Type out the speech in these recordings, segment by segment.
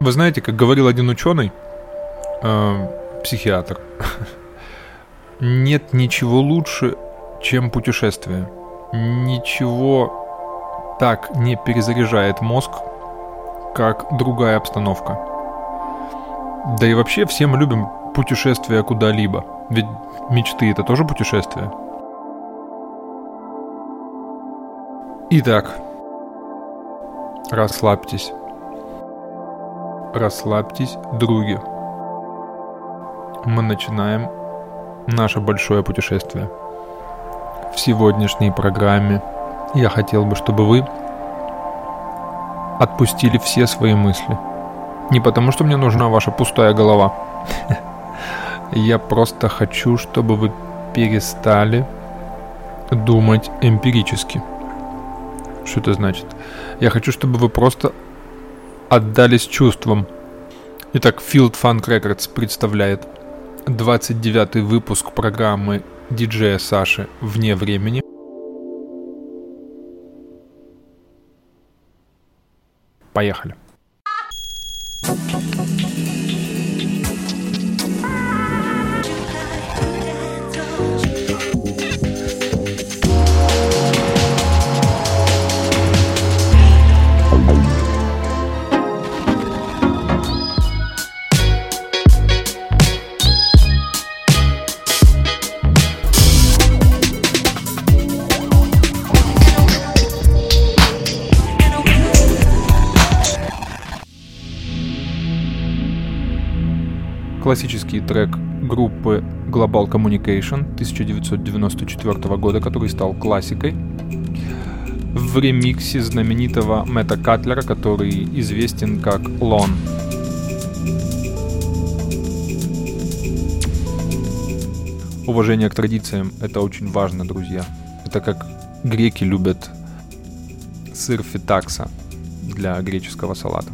Вы знаете, как говорил один ученый, э, психиатр, нет ничего лучше, чем путешествие. Ничего так не перезаряжает мозг, как другая обстановка. Да и вообще все мы любим путешествия куда-либо. Ведь мечты это тоже путешествия. Итак, расслабьтесь. Расслабьтесь, други. Мы начинаем наше большое путешествие. В сегодняшней программе я хотел бы, чтобы вы отпустили все свои мысли. Не потому, что мне нужна ваша пустая голова. Я просто хочу, чтобы вы перестали думать эмпирически. Что это значит? Я хочу, чтобы вы просто отдались чувствам. Итак, Field Funk Records представляет 29 выпуск программы диджея Саши «Вне времени». Поехали. Классический трек группы Global Communication 1994 года, который стал классикой, в ремиксе знаменитого Мэтта Катлера, который известен как Лон. Уважение к традициям – это очень важно, друзья. Это как греки любят сыр фитакса для греческого салата.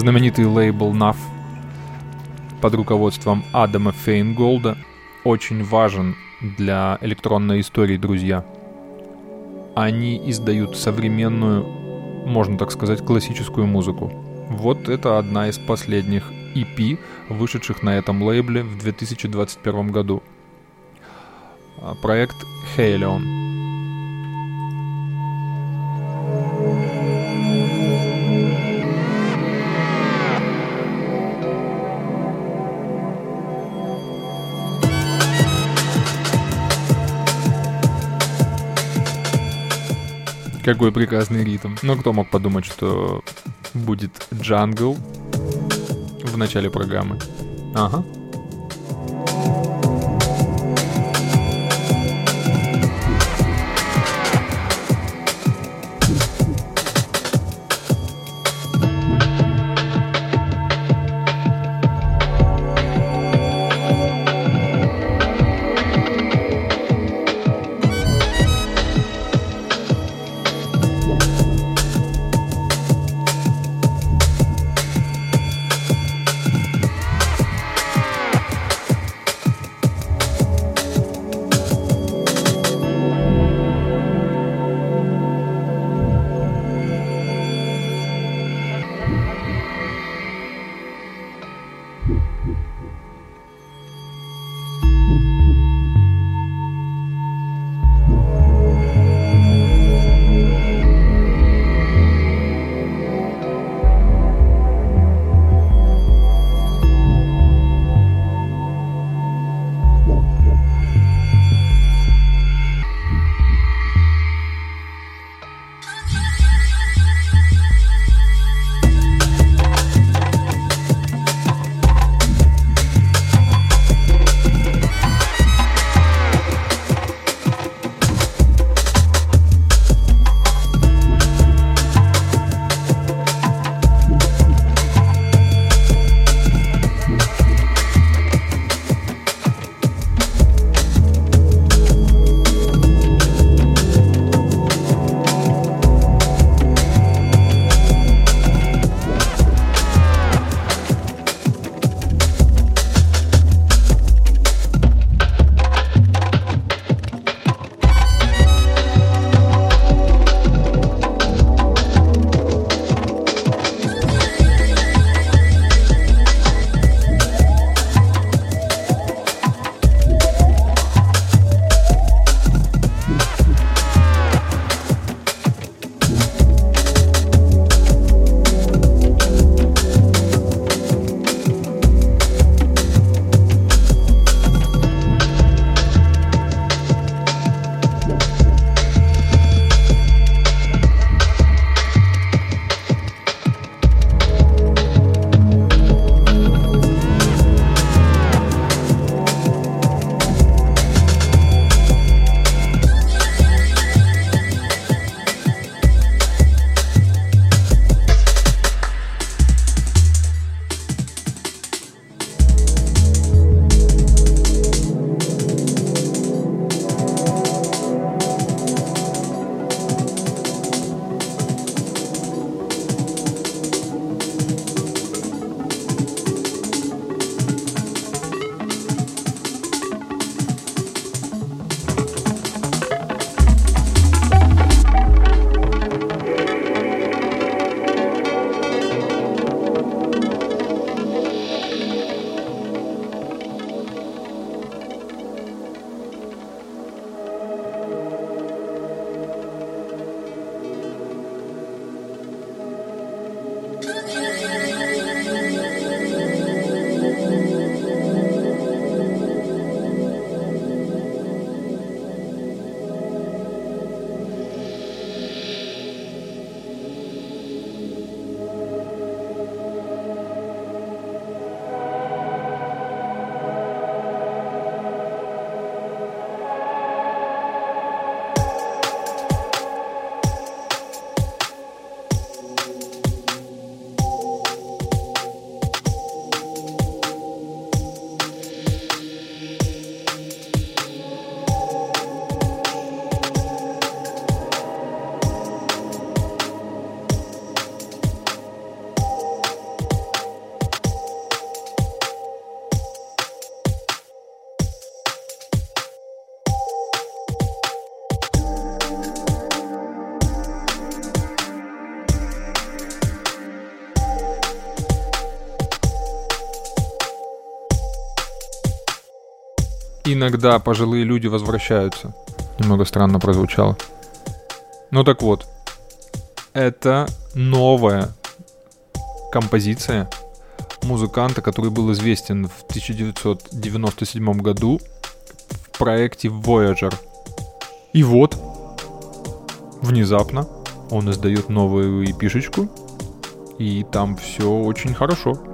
Знаменитый лейбл NAF под руководством Адама Фейнголда очень важен для электронной истории, друзья. Они издают современную, можно так сказать, классическую музыку. Вот это одна из последних EP, вышедших на этом лейбле в 2021 году. А, проект Halion. Какой прекрасный ритм. Но кто мог подумать, что будет джангл в начале программы? Ага. Иногда пожилые люди возвращаются. Немного странно прозвучало. Ну так вот, это новая композиция музыканта, который был известен в 1997 году в проекте Voyager. И вот, внезапно, он издает новую эпишечку, и там все очень хорошо.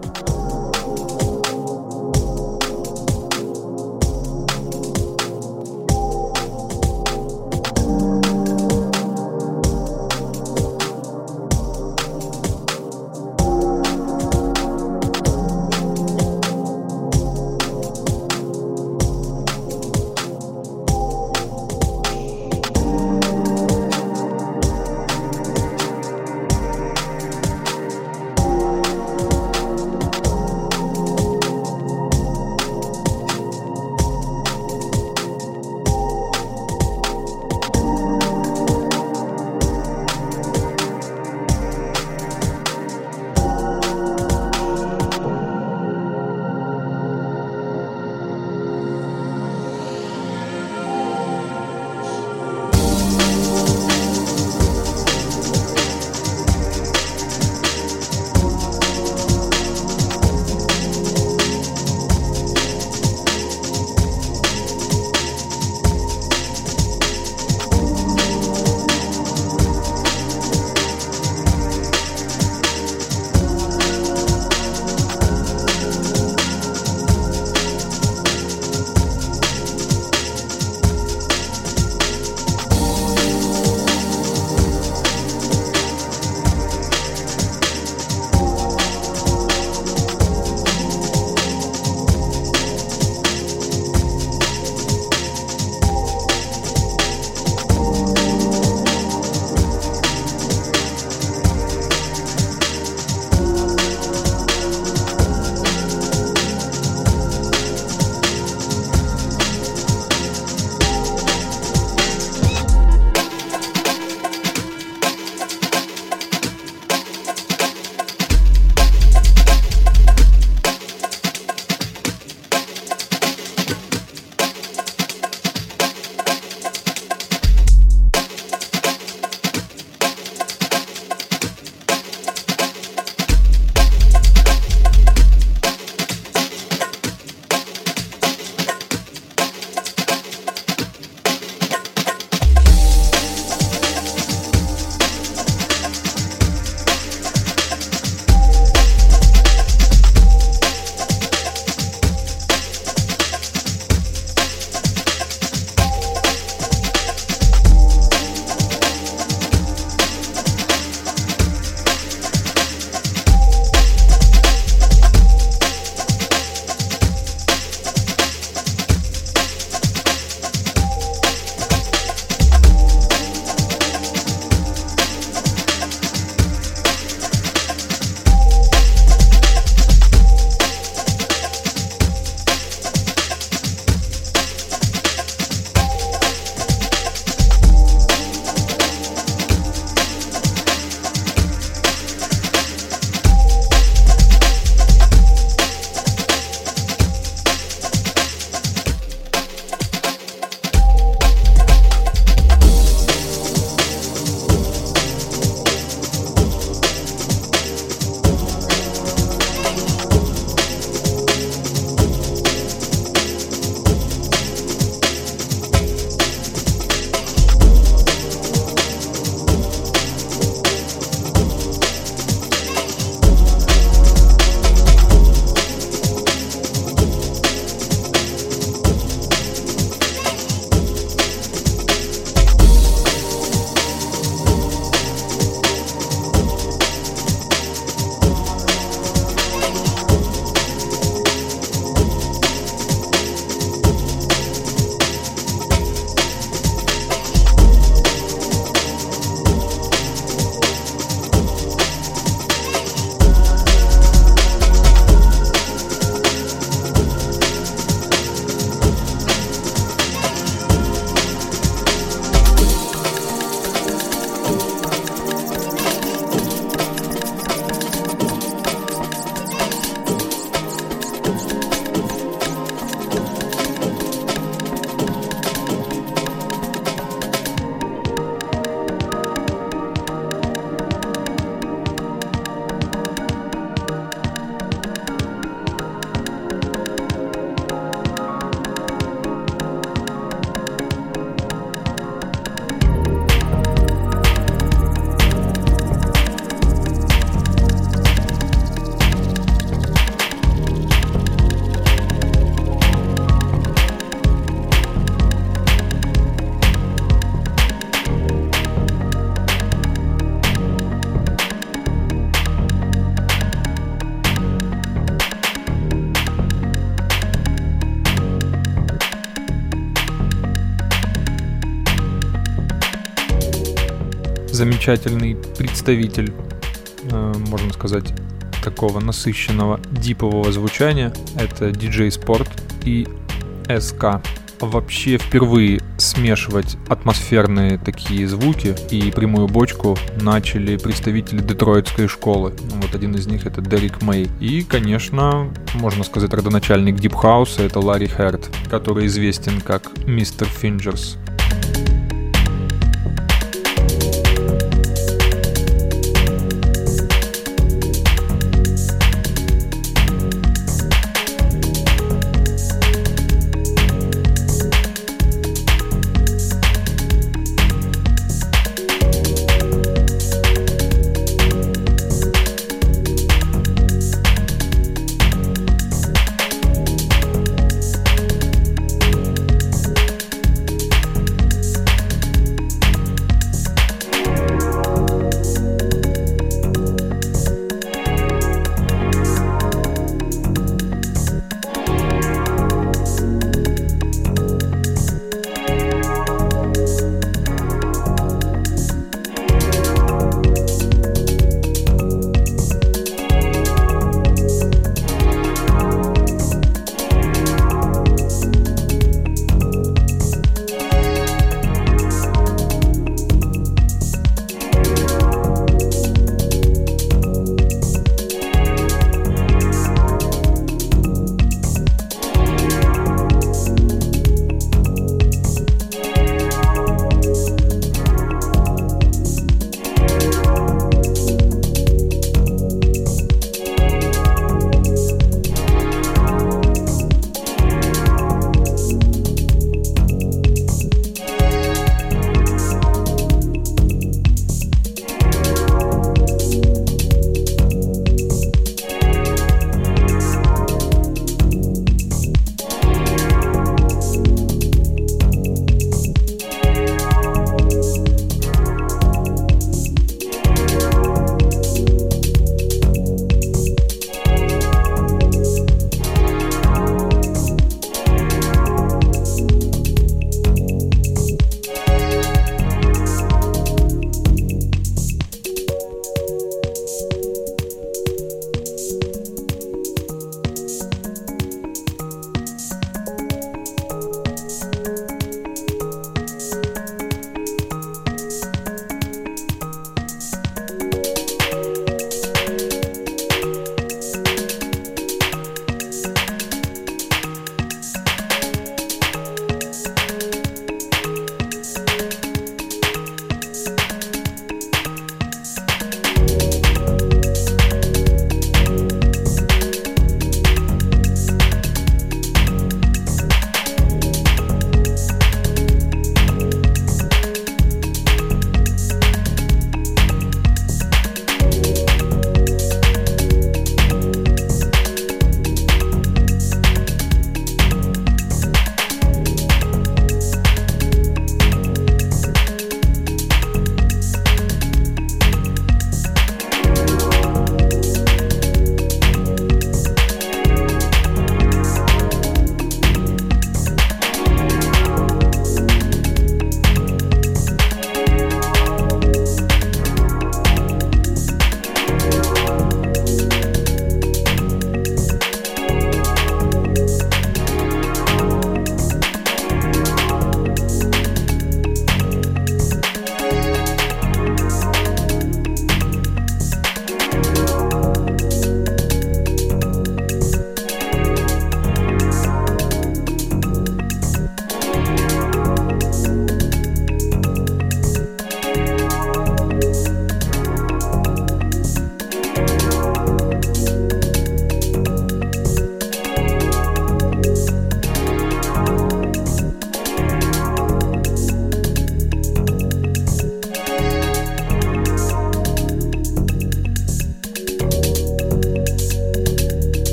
Замечательный представитель, э, можно сказать, такого насыщенного дипового звучания. Это DJ Sport и SK вообще впервые смешивать атмосферные такие звуки и прямую бочку начали представители детройтской школы. Вот один из них это Деррик Мэй. И, конечно, можно сказать, родоначальник дипхауса это Ларри Хёрд, который известен как Mr. Fingers.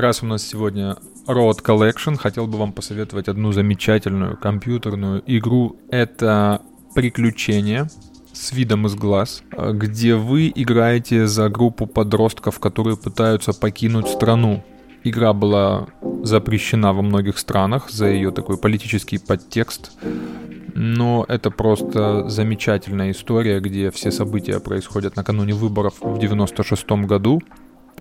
Раз у нас сегодня Road Collection, хотел бы вам посоветовать одну замечательную компьютерную игру. Это «Приключения» с видом из глаз, где вы играете за группу подростков, которые пытаются покинуть страну. Игра была запрещена во многих странах за ее такой политический подтекст, но это просто замечательная история, где все события происходят накануне выборов в 96 году,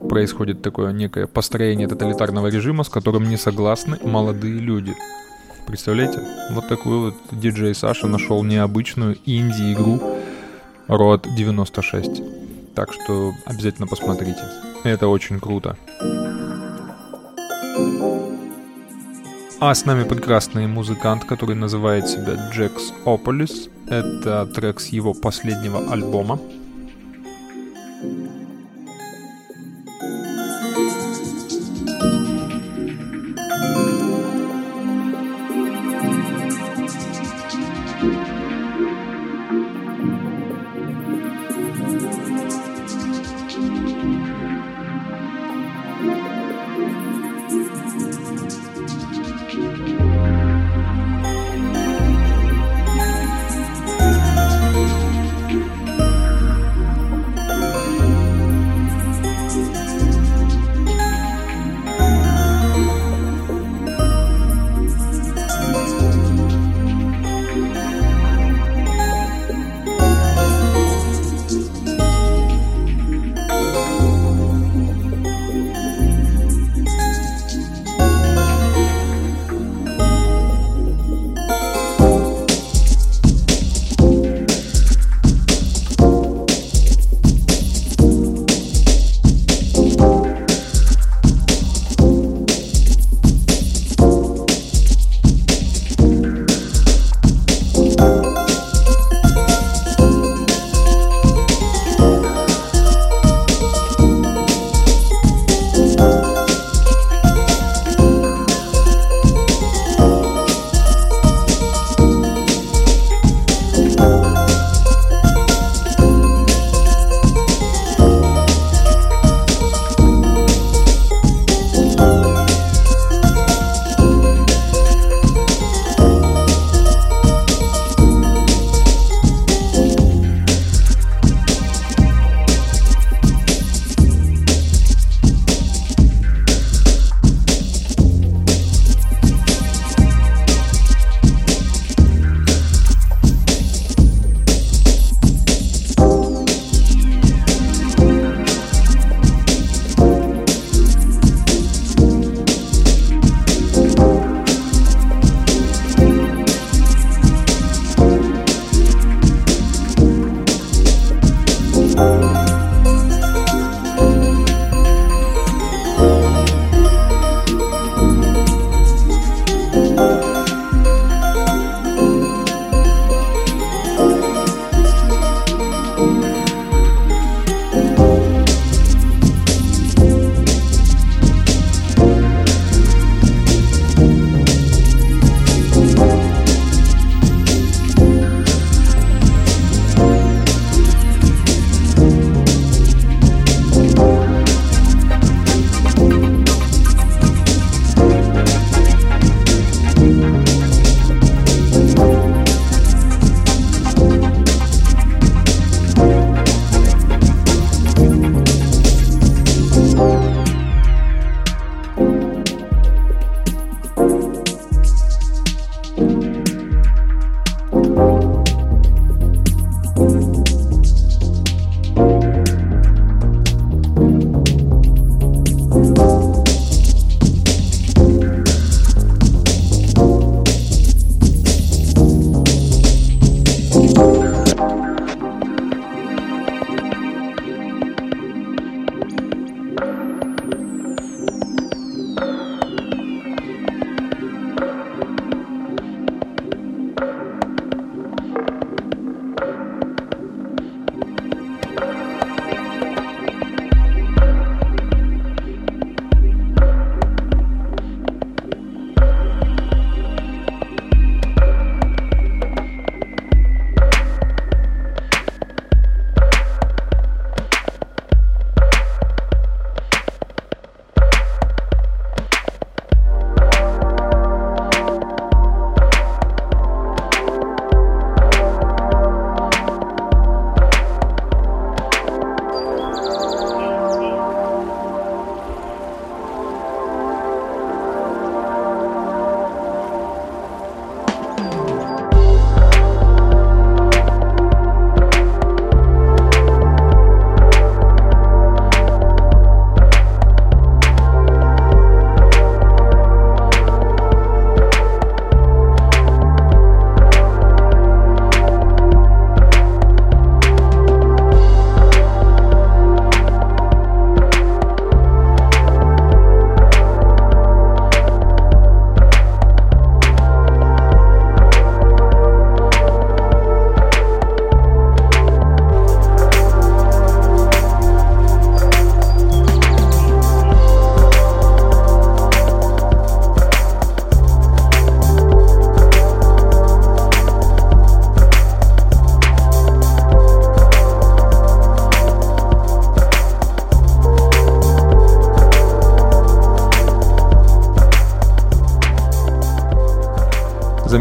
происходит такое некое построение тоталитарного режима, с которым не согласны молодые люди. Представляете? Вот такую вот диджей Саша нашел необычную инди-игру Road 96. Так что обязательно посмотрите. Это очень круто. А с нами прекрасный музыкант, который называет себя Джекс Ополис. Это трек с его последнего альбома.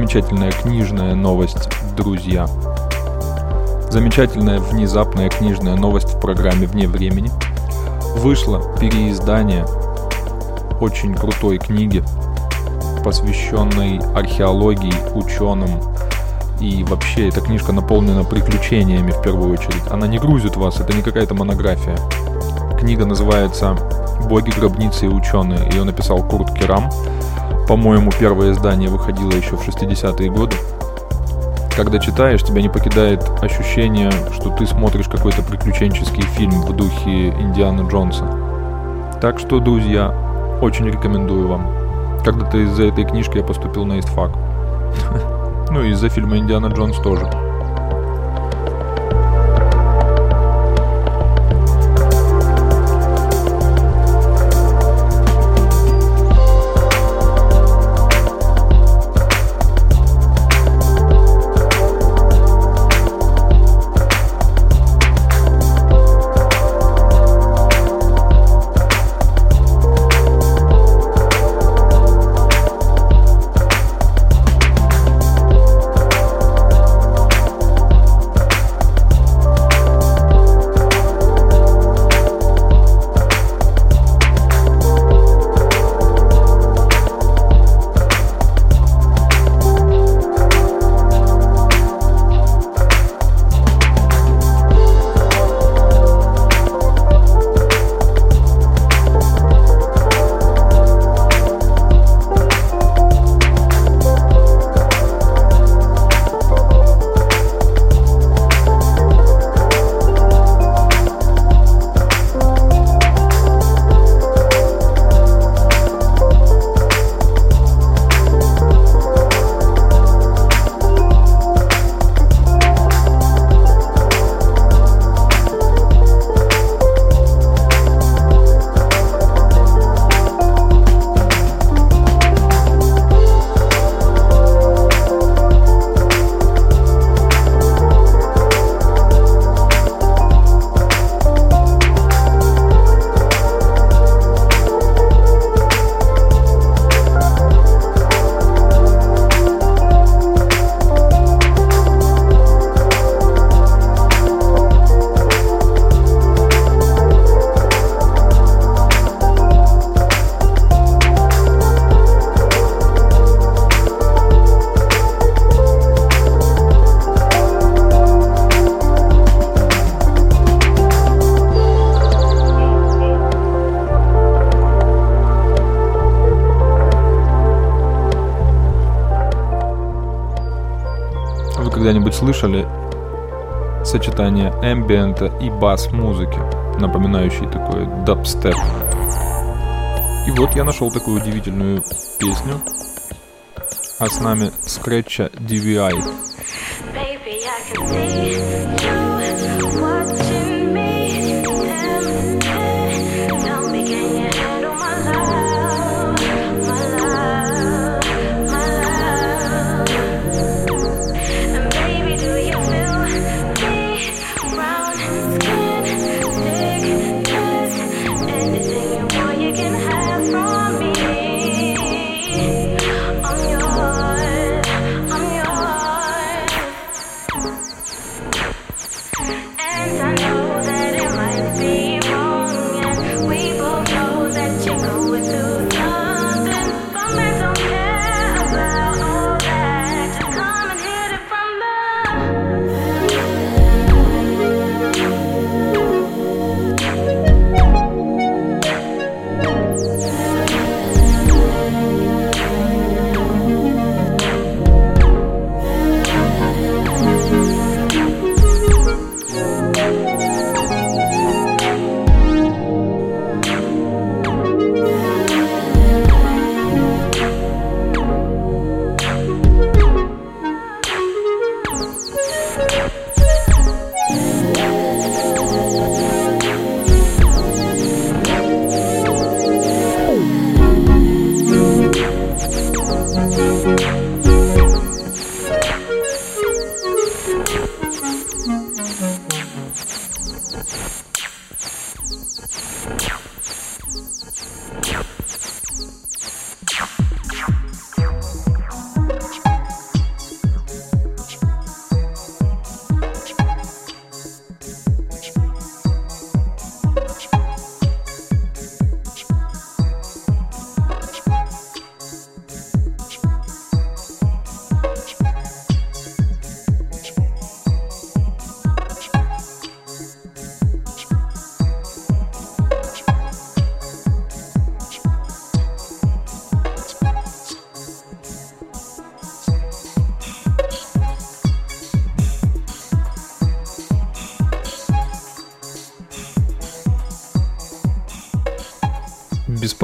Замечательная книжная новость, друзья. Замечательная внезапная книжная новость в программе «Вне времени». Вышло переиздание очень крутой книги, посвященной археологии, ученым. И вообще эта книжка наполнена приключениями в первую очередь. Она не грузит вас, это не какая-то монография. Книга называется «Боги, гробницы и ученые». Ее написал Курт Керам. По-моему, первое издание выходило еще в 60-е годы. Когда читаешь, тебя не покидает ощущение, что ты смотришь какой-то приключенческий фильм в духе Индиана Джонса. Так что, друзья, очень рекомендую вам. Когда-то из-за этой книжки я поступил на истфак. Ну и из-за фильма Индиана Джонс тоже. Слышали сочетание эмбиента и бас-музыки, напоминающий такой дабстеп. И вот я нашел такую удивительную песню, а с нами скретча DVI. Baby,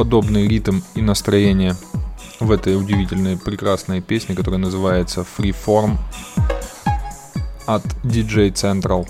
бесподобный ритм и настроение в этой удивительной, прекрасной песне, которая называется Freeform от DJ Central.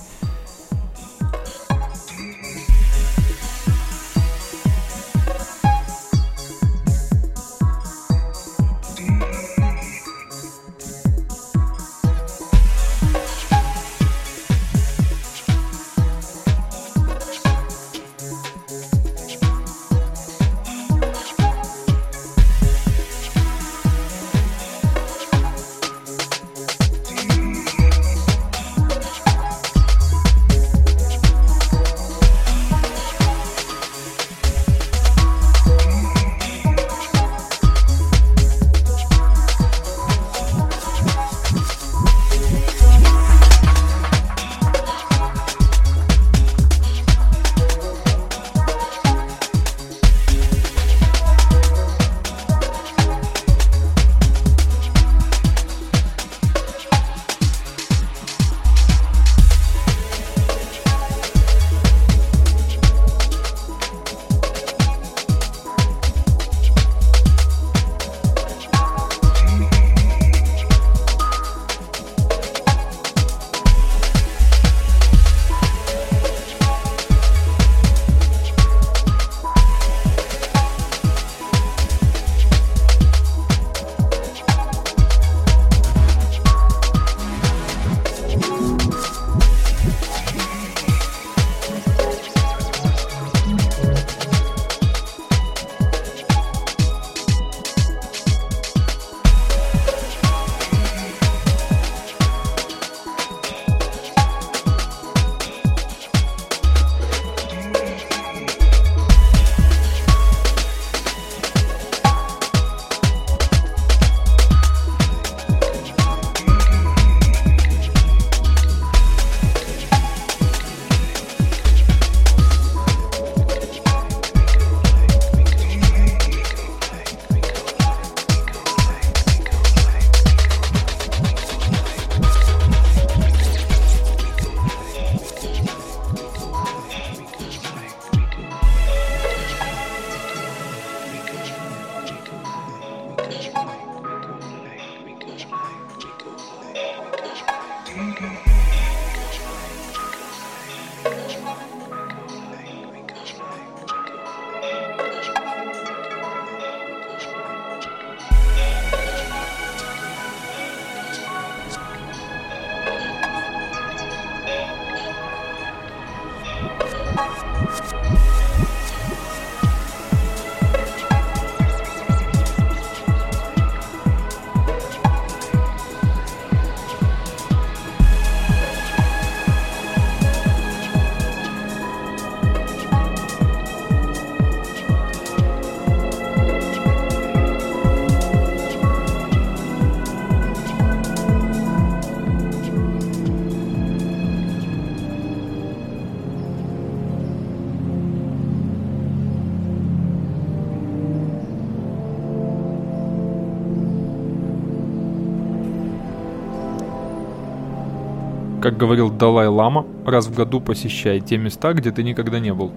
Говорил Далай-Лама, раз в году посещай те места, где ты никогда не был.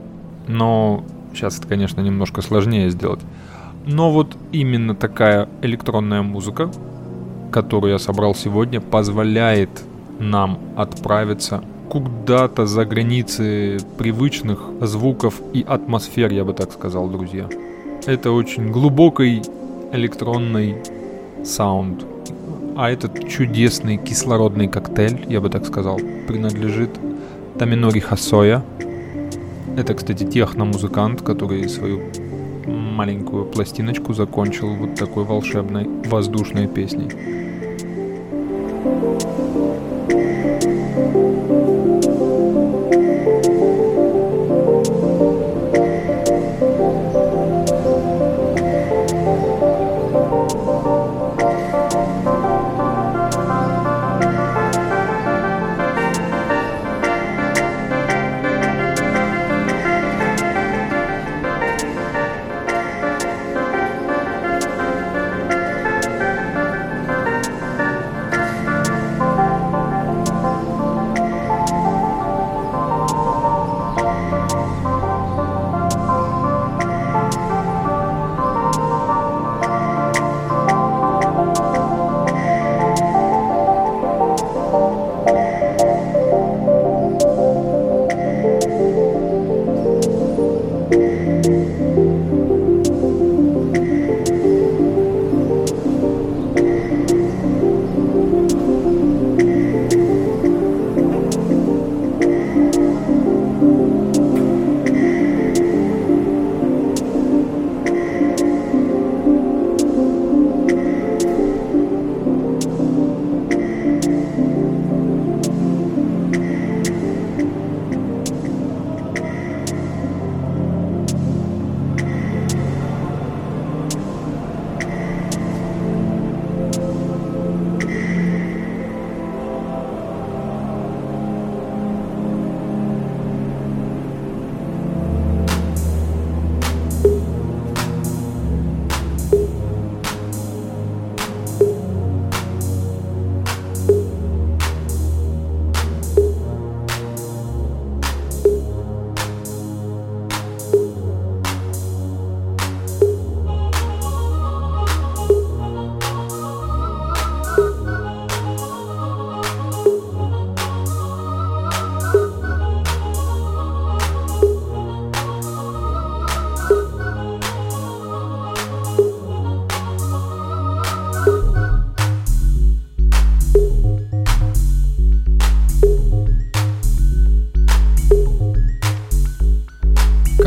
Но сейчас это, конечно, немножко сложнее сделать. Но вот именно такая электронная музыка, которую я собрал сегодня, позволяет нам отправиться куда-то за границы привычных звуков и атмосфер, я бы так сказал, друзья. Это очень глубокий электронный саунд. А этот чудесный кислородный коктейль, я бы так сказал, принадлежит Таминори Хасоя. Это, кстати, техно-музыкант, который свою маленькую пластиночку закончил вот такой волшебной воздушной песней.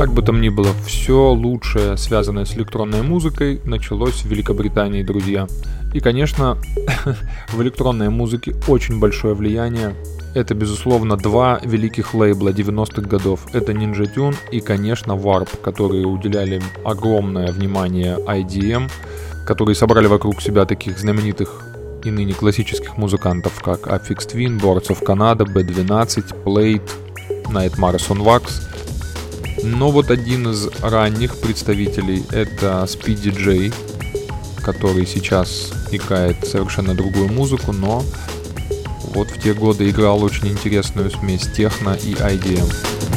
Как бы там ни было, все лучшее, связанное с электронной музыкой, началось в Великобритании, друзья. И, конечно, в электронной музыке очень большое влияние. Это, безусловно, два великих лейбла 90-х годов. Это Ninja Tune и, конечно, Warp, которые уделяли огромное внимание IDM, которые собрали вокруг себя таких знаменитых и ныне классических музыкантов, как Affix Twin, Boards of Canada, B12, Plate, Nightmares on Wax – но вот один из ранних представителей это Speedy J, который сейчас играет совершенно другую музыку, но вот в те годы играл очень интересную смесь техно и IDM.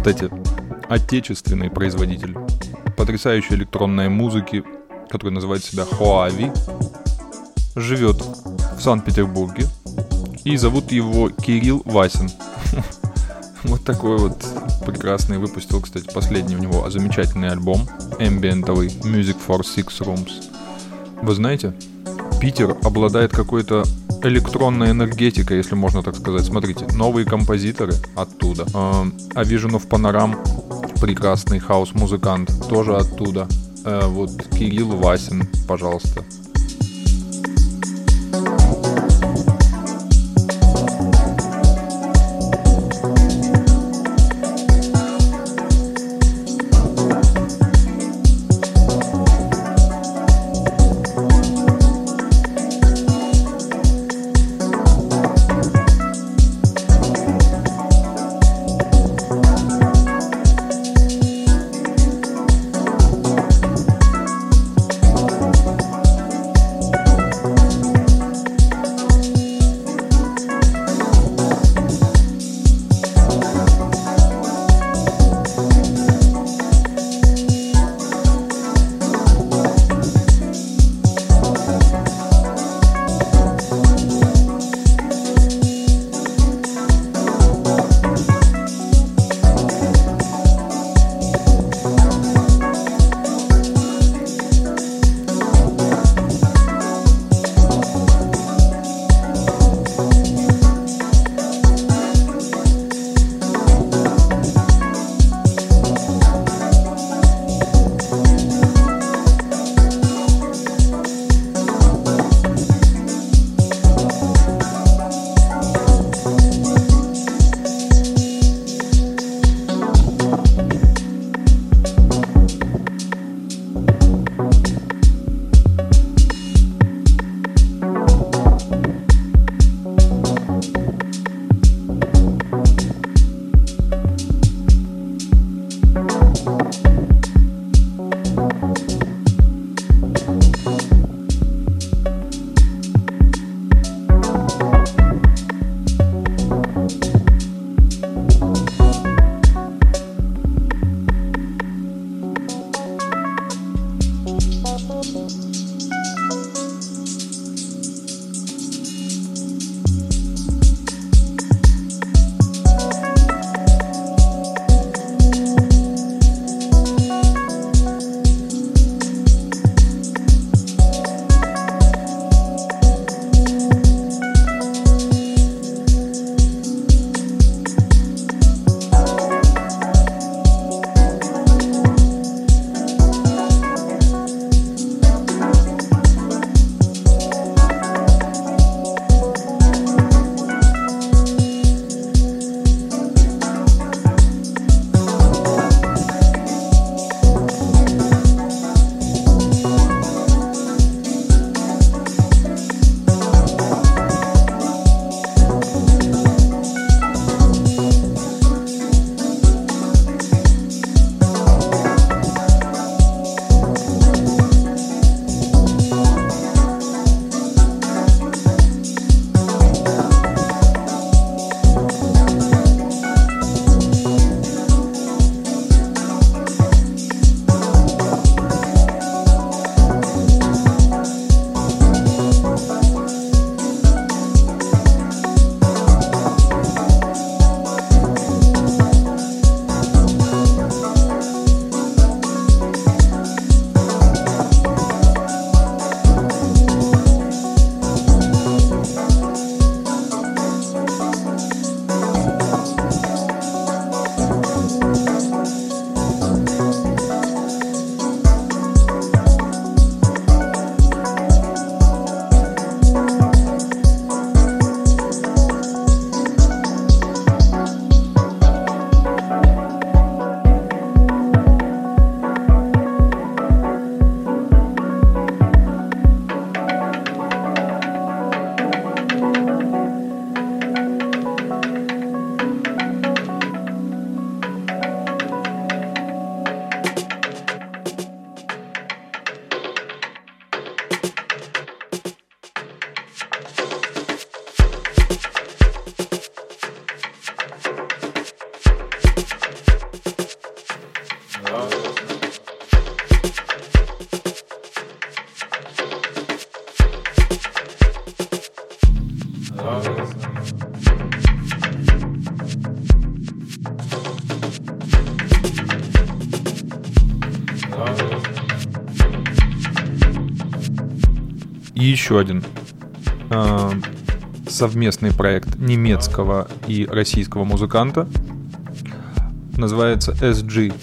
Кстати, отечественный производитель потрясающей электронной музыки, который называет себя Huawei, живет в Санкт-Петербурге, и зовут его Кирилл Васин. Вот такой вот прекрасный выпустил, кстати, последний у него замечательный альбом, эмбиентовый Music for Six Rooms. Вы знаете, Питер обладает какой-то электронной энергетикой, если можно так сказать. Смотрите, новые композиторы оттуда. А Vision of Panorama, прекрасный хаус-музыкант, тоже оттуда. Э, вот Кирилл Васин, пожалуйста. Еще один э, совместный проект немецкого и российского музыканта. Называется SG.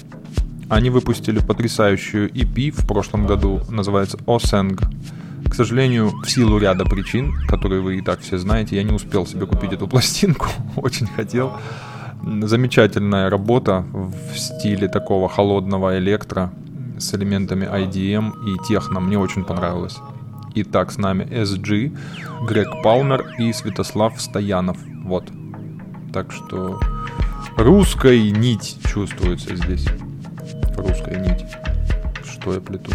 Они выпустили потрясающую EP в прошлом году, называется Oseng. К сожалению, в силу ряда причин, которые вы и так все знаете, я не успел себе купить эту пластинку, очень хотел. Замечательная работа в стиле такого холодного электро с элементами IDM и техно. Мне очень понравилось. Итак, с нами SG, Грег Палмер и Святослав Стоянов. Вот. Так что русская нить чувствуется здесь. Русская нить. Что я плету?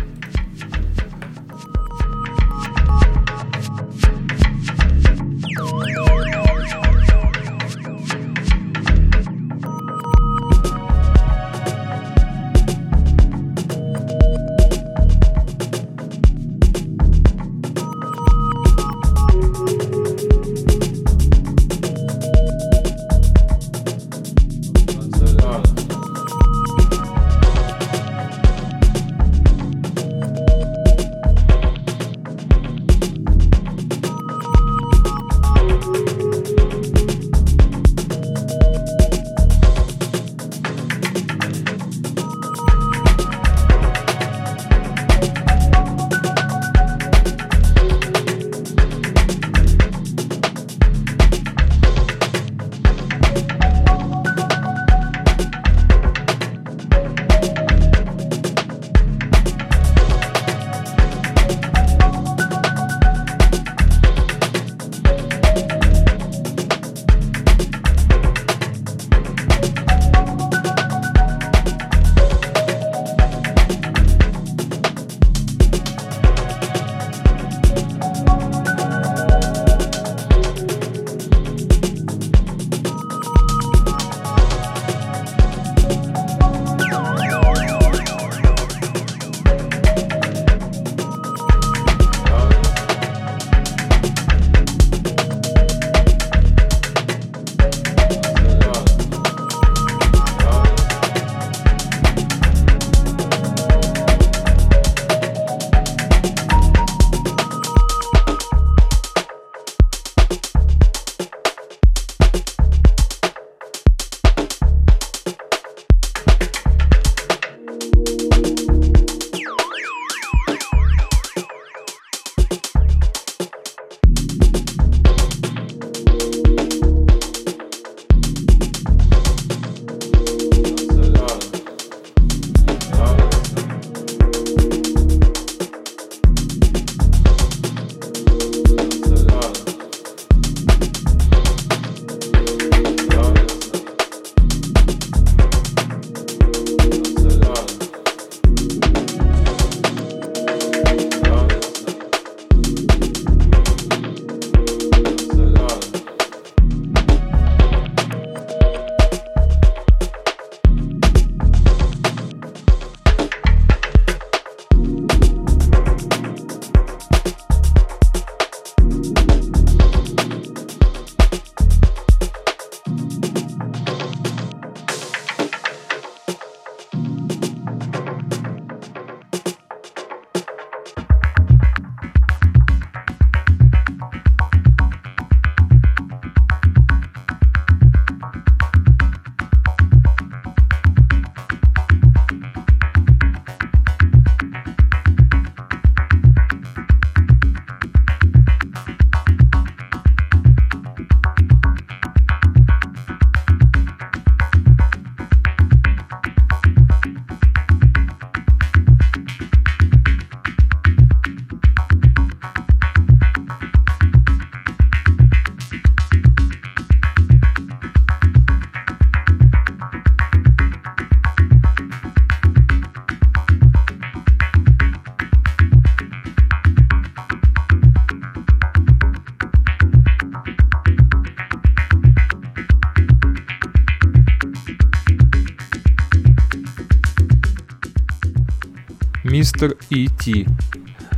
Мистер И.Ти.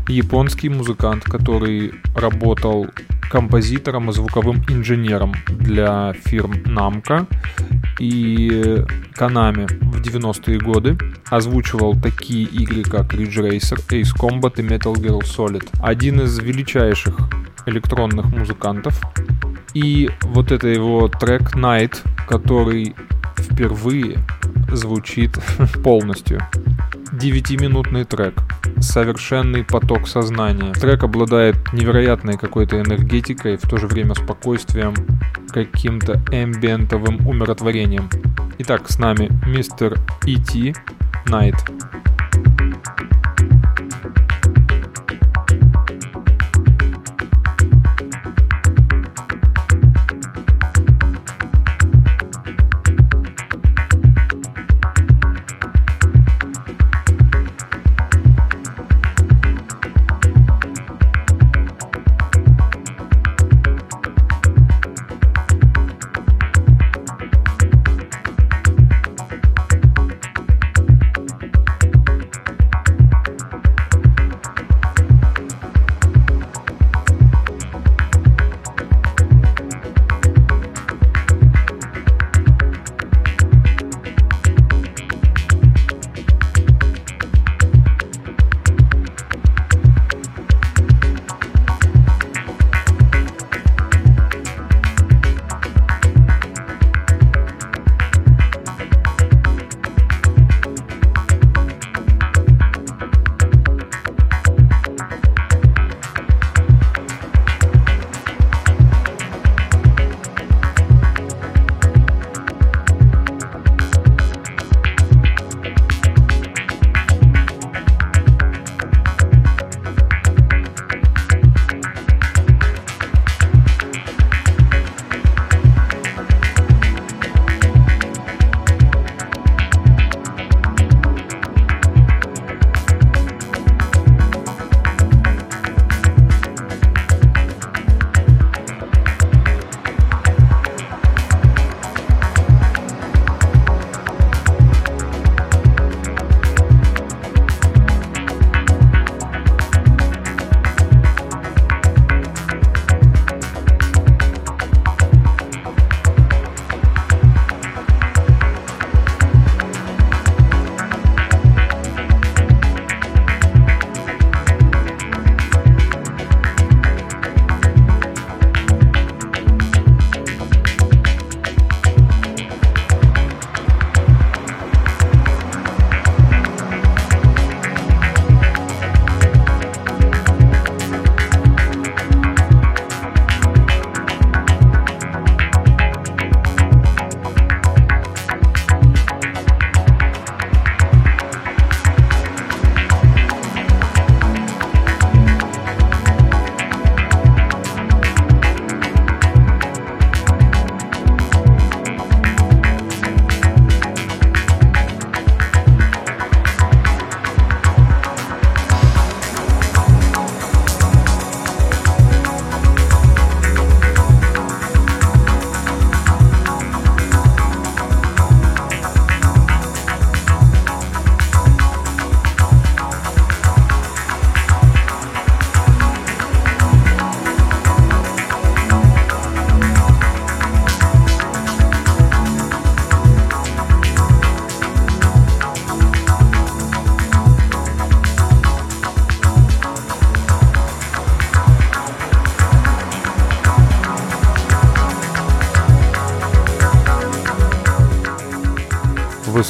Японский музыкант, который работал композитором и звуковым инженером для фирм Namco и Konami. В 90-е годы. Озвучивал такие игры, как Ridge Racer, Ace Combat и Metal Gear Solid. Один из величайших электронных музыкантов. И вот это его трек Night, который впервые звучит полностью. Девятиминутный трек. Совершенный поток сознания. Трек обладает невероятной какой-то энергетикой, в то же время спокойствием, каким-то эмбиентовым умиротворением. Итак, с нами мистер E.T. Night.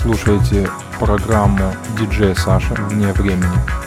Слушаете программу диджея Саша «Вне времени».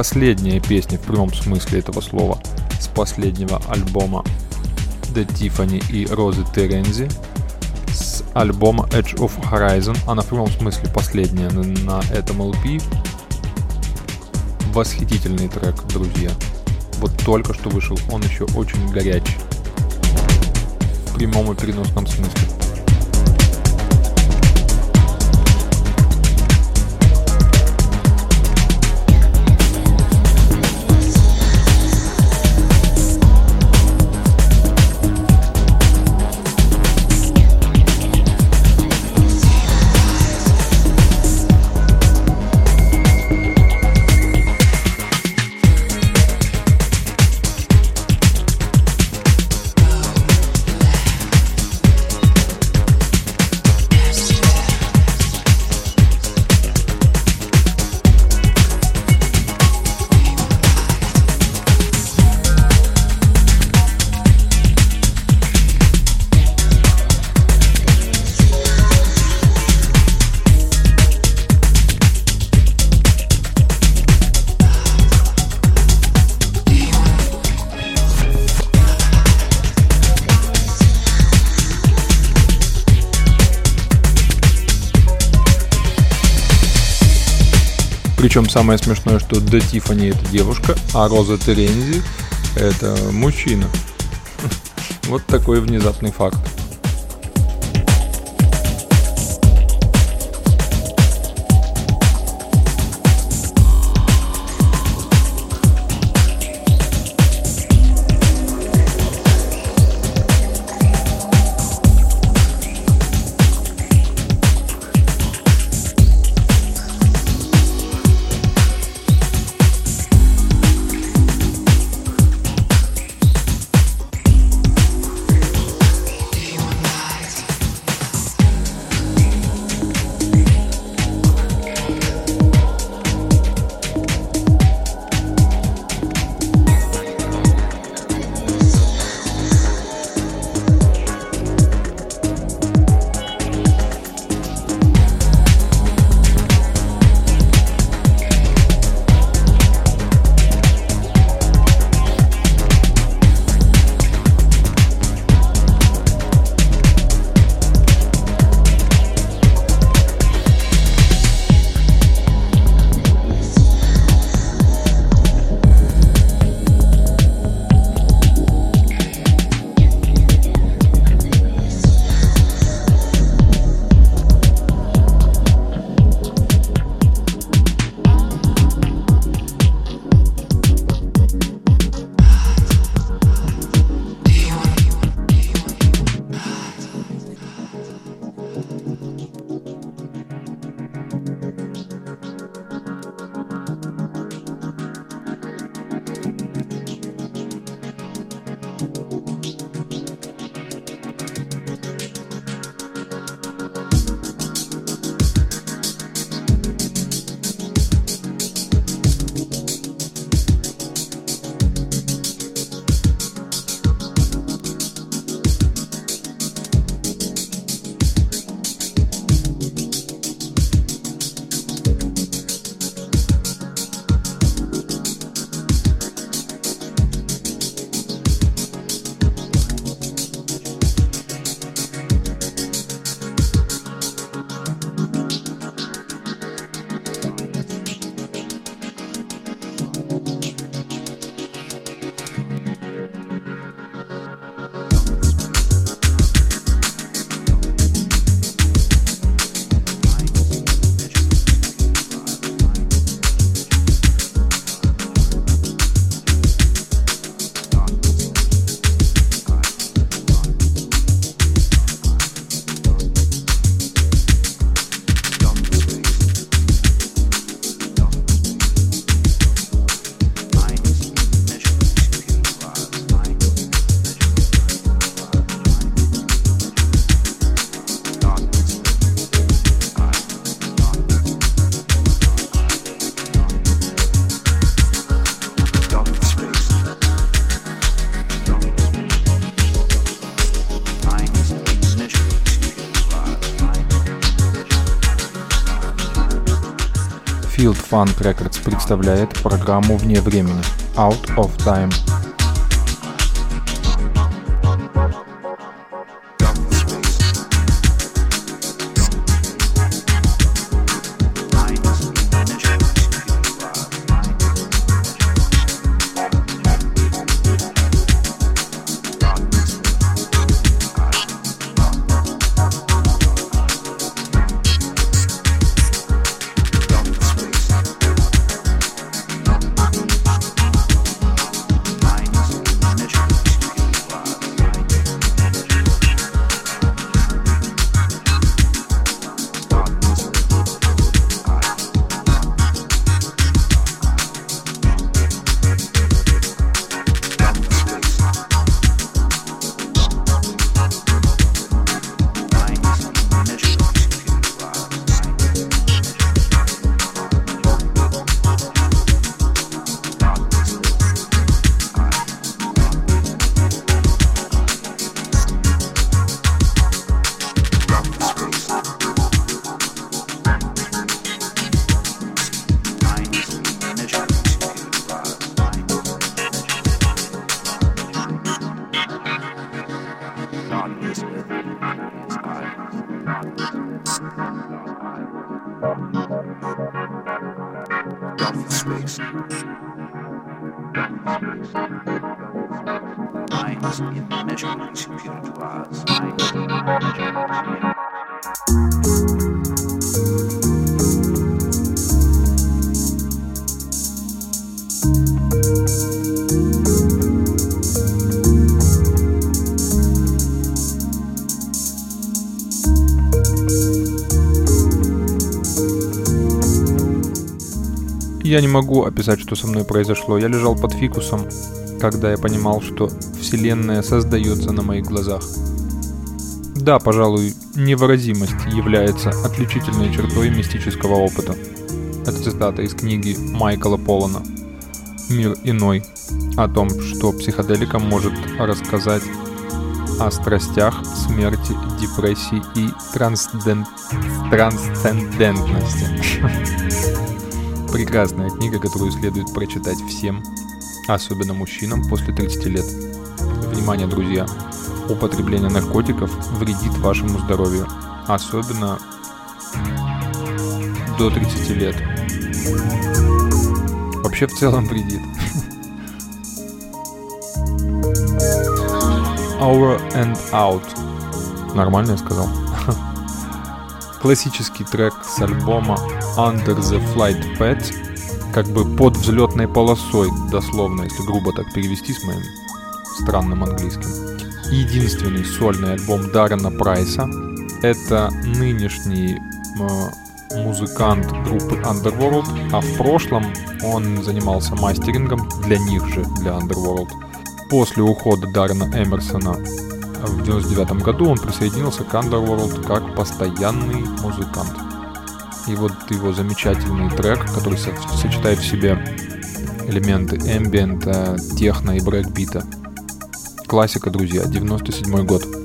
Последняя песня в прямом смысле этого слова с последнего альбома The Tiffany и Розы Терензи с альбома Edge of Horizon. Она в прямом смысле последняя на, этом LP. Восхитительный трек, друзья. Вот только что вышел, он еще очень горячий. В прямом и переносном смысле. Причем самое смешное, что Де Тиффани это девушка, а Роза Терензи это мужчина. Вот такой внезапный факт. Field Fund Records представляет программу «Вне времени» Out of Time – Я не могу описать, что со мной произошло. Я лежал под фикусом, когда я понимал, что Вселенная создается на моих глазах. Да, пожалуй, невыразимость является отличительной чертой мистического опыта. Это цитата из книги Майкла Полана «Мир иной» о том, что психоделика может рассказать о страстях, смерти, депрессии и трансцендентности. Прекрасная книга, которую следует прочитать всем, особенно мужчинам после 30 лет. Внимание, друзья! Употребление наркотиков вредит вашему здоровью, особенно до 30 лет. Вообще в целом вредит. Hour and Out. Нормально я сказал? Классический трек с альбома Under the Flight Path, как бы под взлетной полосой, дословно, если грубо так перевести с моим странным английским. Единственный сольный альбом Даррена Прайса. Это нынешний э, музыкант группы Underworld, а в прошлом он занимался мастерингом для них же, для Underworld. После ухода Даррена Эмерсона в 99 году он присоединился к Underworld как постоянный музыкант. И вот его замечательный трек, который сочетает в себе элементы эмбиента, техно и брейкбита. Классика, друзья, 97 год.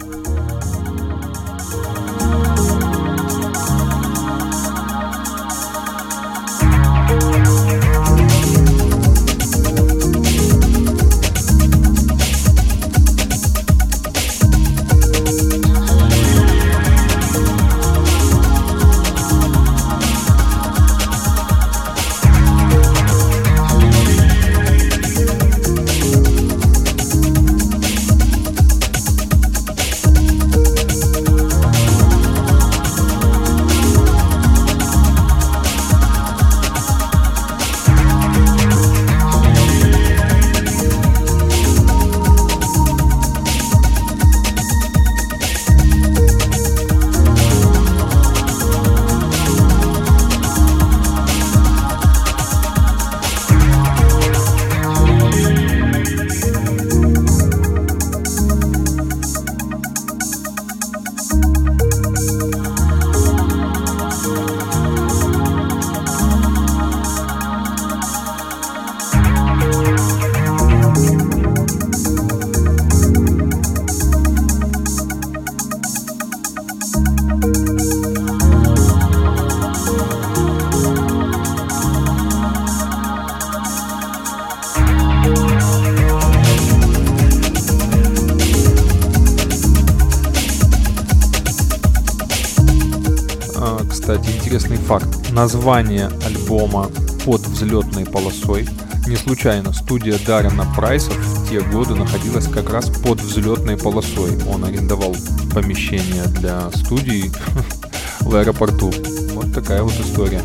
Название альбома под взлетной полосой. Не случайно студия Даррена Прайса в те годы находилась как раз под взлетной полосой. Он арендовал помещение для студии в аэропорту. Вот такая вот история.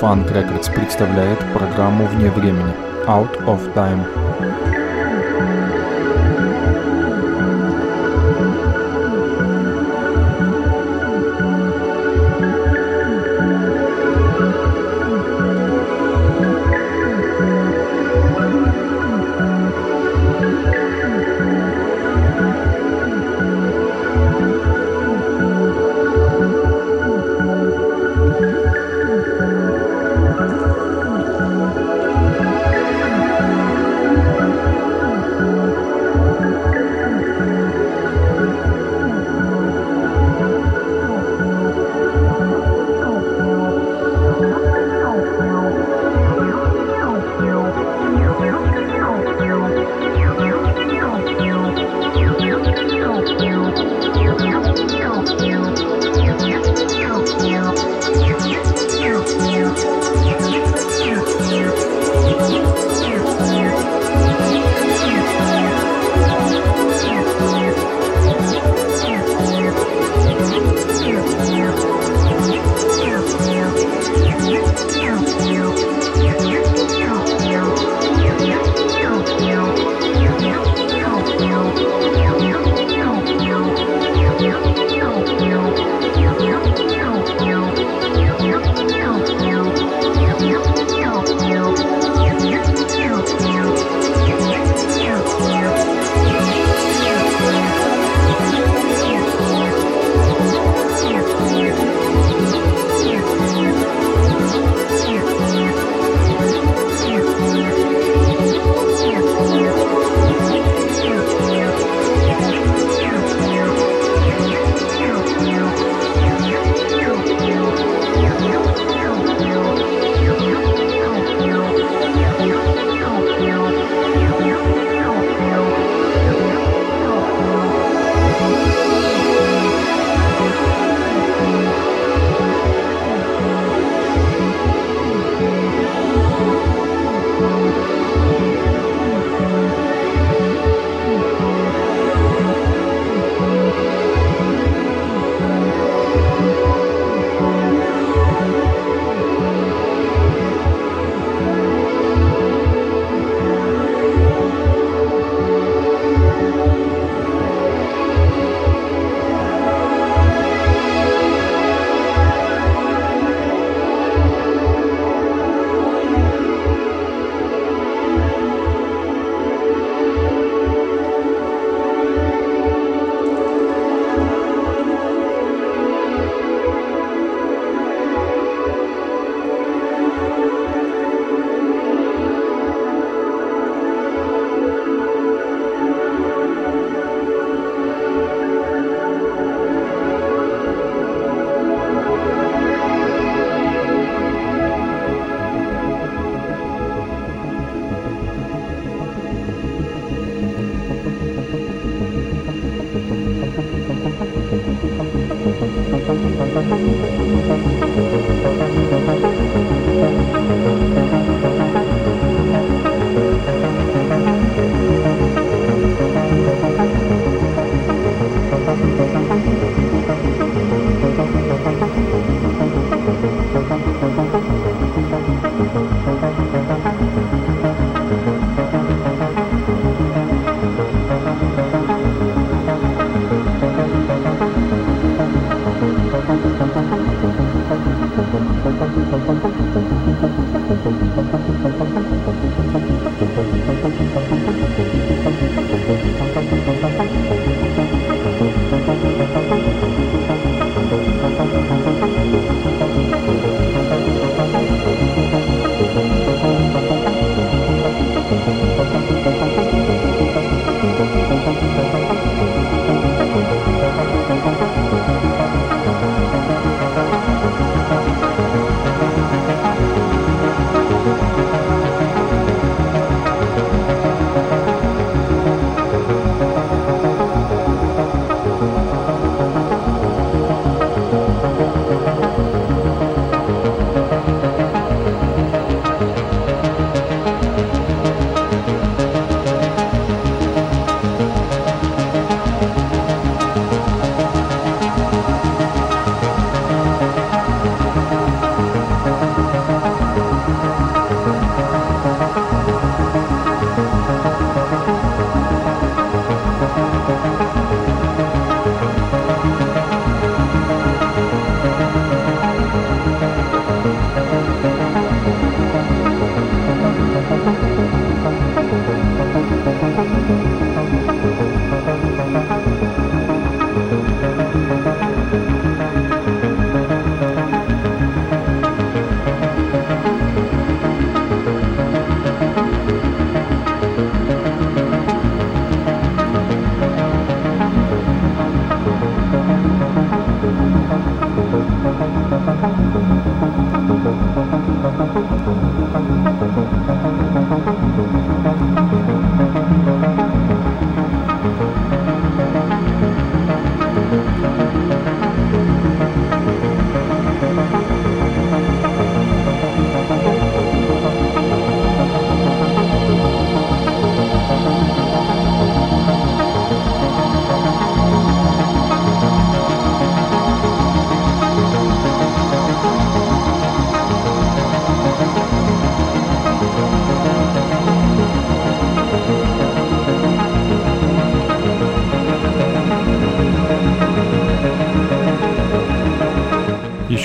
Funk Records представляет программу «Вне времени» Out of Time.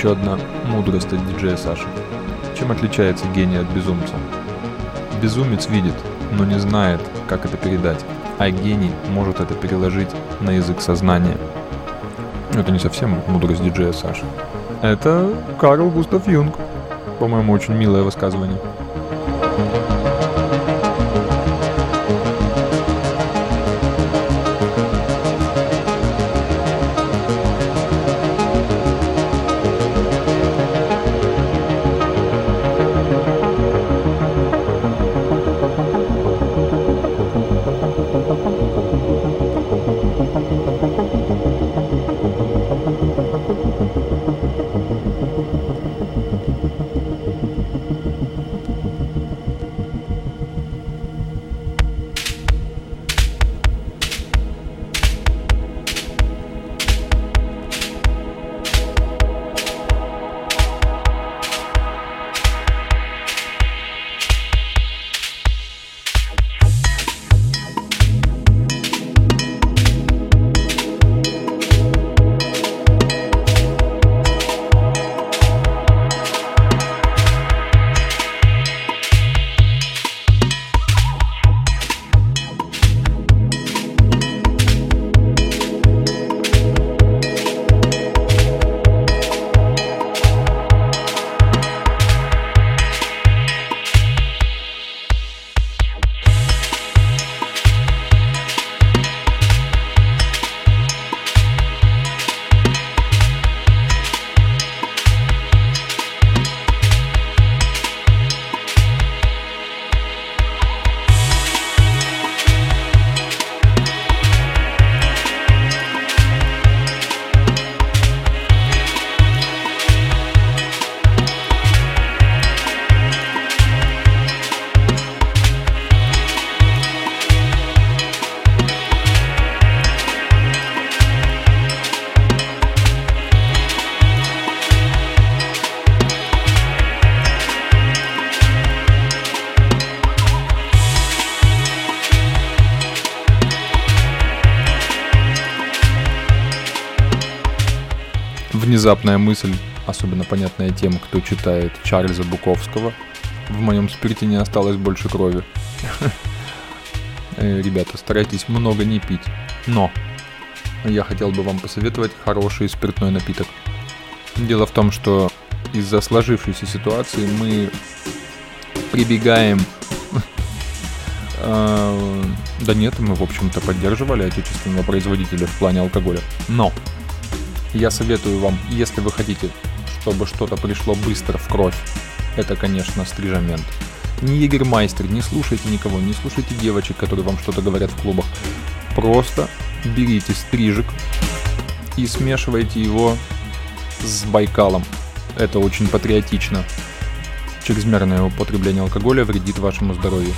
Еще одна мудрость от диджея Саши. Чем отличается гений от безумца? Безумец видит, но не знает, как это передать, а гений может это переложить на язык сознания. Это не совсем мудрость диджея Саши. Это Карл Густав Юнг. По-моему, очень милое высказывание. Внезапная мысль, особенно понятная тем, кто читает Чарльза Буковского. В моем спирте не осталось больше крови. Э, ребята, старайтесь много не пить. Но я хотел бы вам посоветовать хороший спиртной напиток. Дело в том, что из-за сложившейся ситуации мы прибегаем... Э, да нет, мы, в общем-то, поддерживали отечественного производителя в плане алкоголя. Но я советую вам, если вы хотите, чтобы что-то пришло быстро в кровь, это, конечно, стрижамент. Не егермайстер, не слушайте никого, не слушайте девочек, которые вам что-то говорят в клубах. Просто берите стрижик и смешивайте его с Байкалом. Это очень патриотично. Чрезмерное употребление алкоголя вредит вашему здоровью.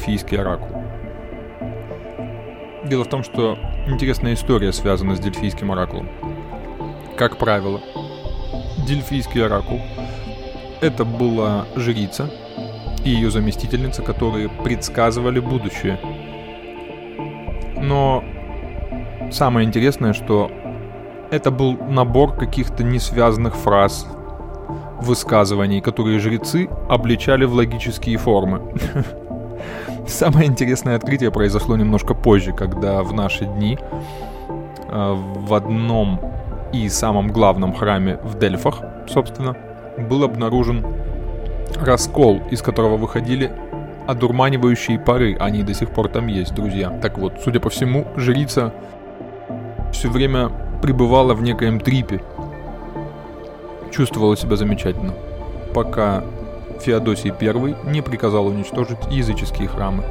Дельфийский оракул. Дело в том, что интересная история связана с Дельфийским оракулом. Как правило, Дельфийский оракул — это была жрица и ее заместительница, которые предсказывали будущее. Но самое интересное, что это был набор каких-то несвязанных фраз, высказываний, которые жрецы обличали в логические формы. Самое интересное открытие произошло немножко позже, когда в наши дни э, в одном и самом главном храме в Дельфах, собственно, был обнаружен раскол, из которого выходили одурманивающие пары. Они до сих пор там есть, друзья. Так вот, судя по всему, жрица все время пребывала в некоем трипе. Чувствовала себя замечательно, пока Феодосий I не приказал уничтожить языческие храмы.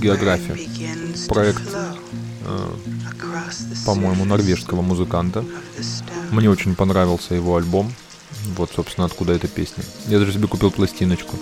География. Проект, э, по-моему, норвежского музыканта. Мне очень понравился его альбом. Вот, собственно, откуда эта песня. Я даже себе купил пластиночку.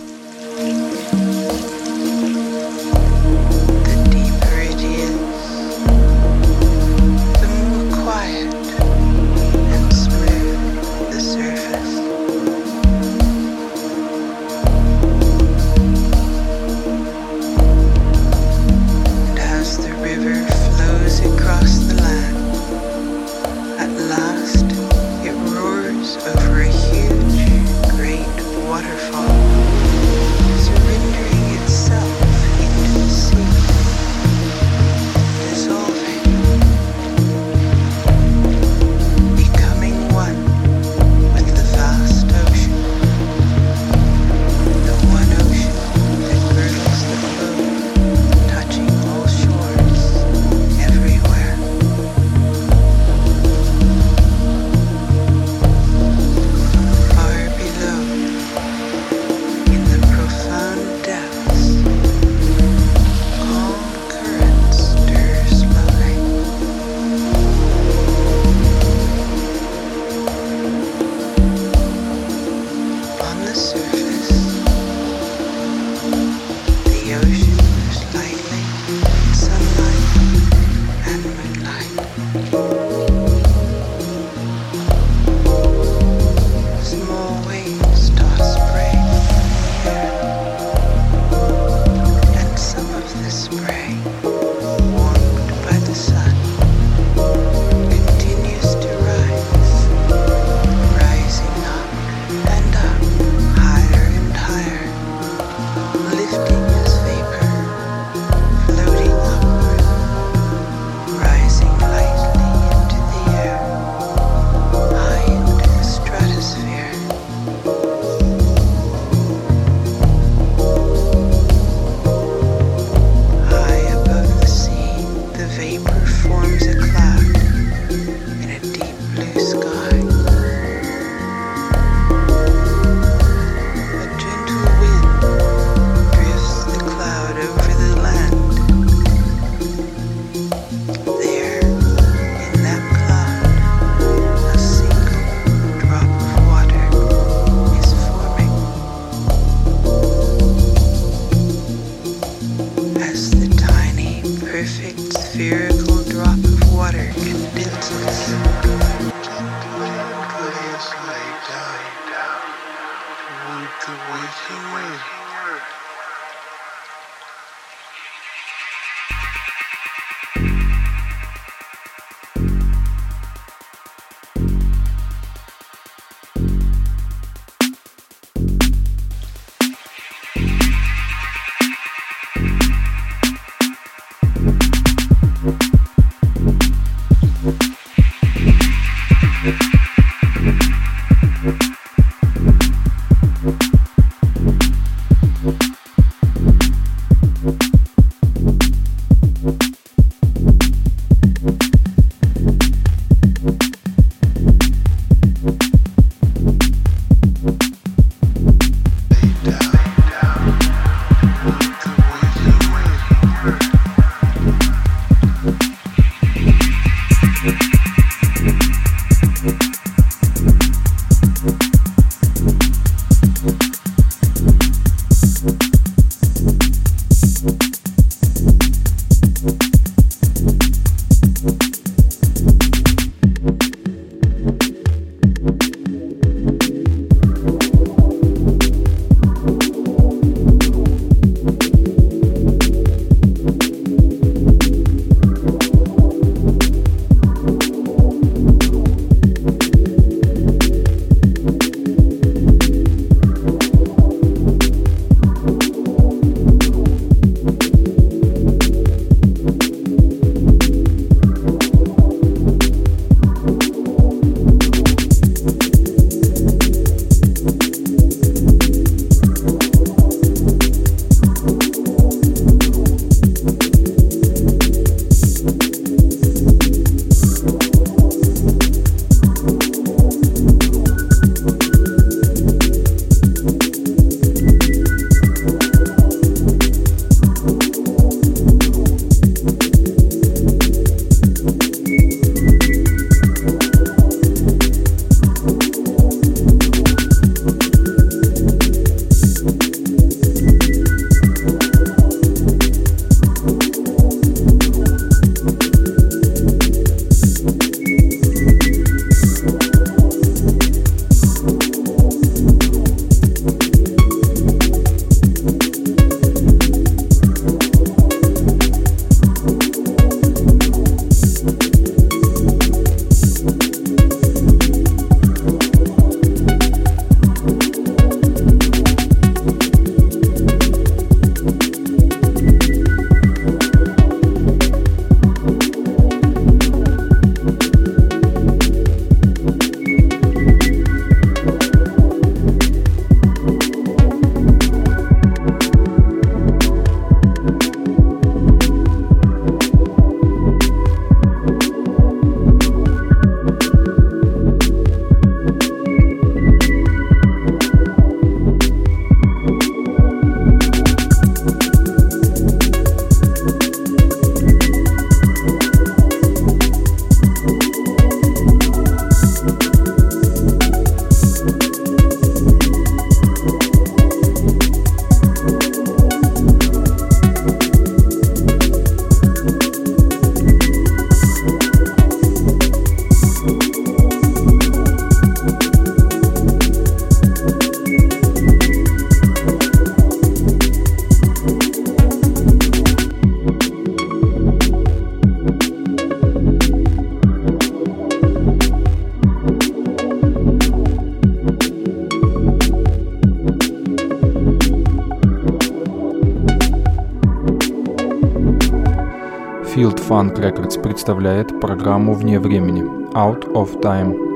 Funk Records представляет программу «Вне времени» Out of Time.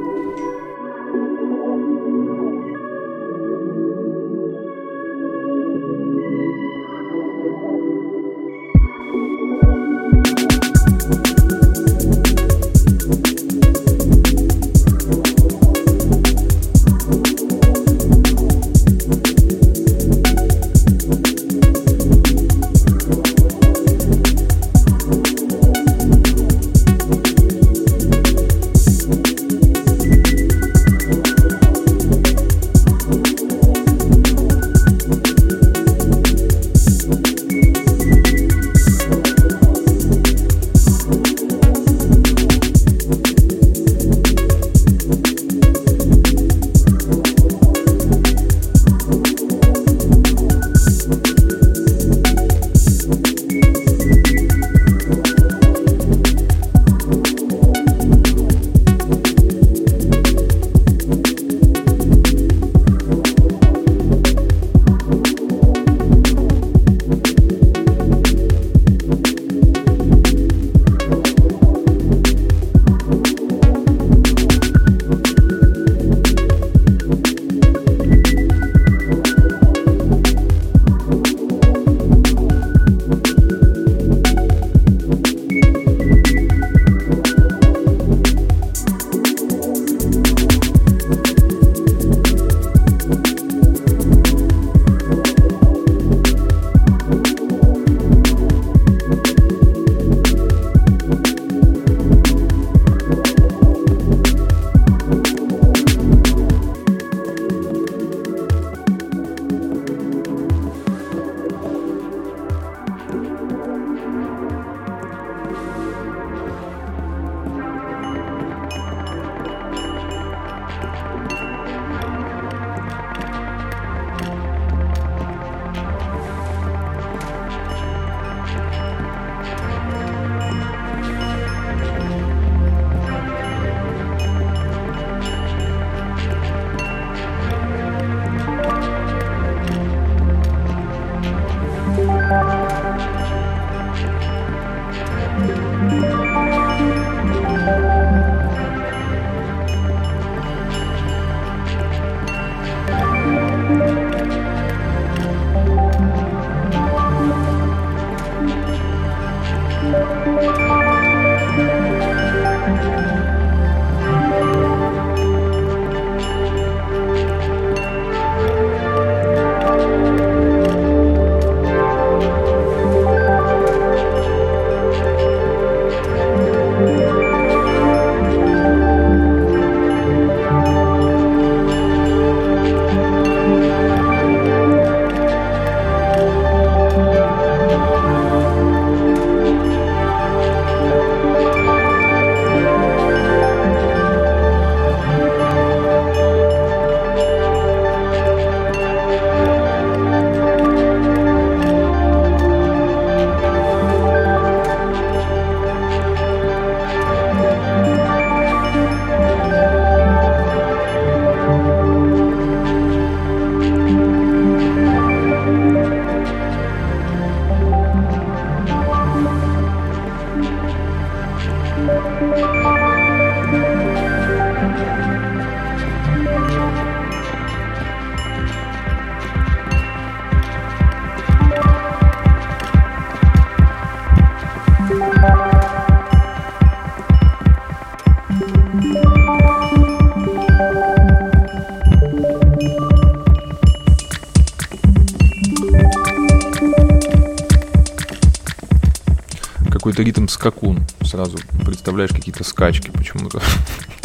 Какой-то ритм скакун. Сразу представляешь какие-то скачки почему-то.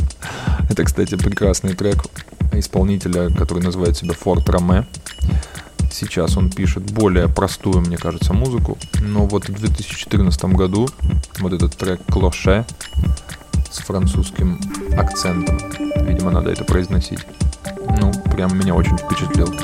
Это, кстати, прекрасный трек исполнителя, который называет себя Форт Роме. Сейчас он пишет более простую, мне кажется, музыку. Но вот в 2014 году вот этот трек «Клоше» с французским акцентом, видимо, надо это произносить, ну, прям меня очень впечатлил.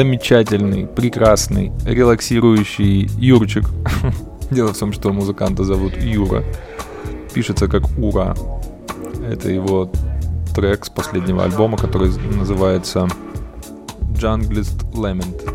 Замечательный, прекрасный, релаксирующий Юрчик. Дело в том, что музыканта зовут Юра. Пишется как Ура. Это его трек с последнего альбома, который называется Junglist Lament.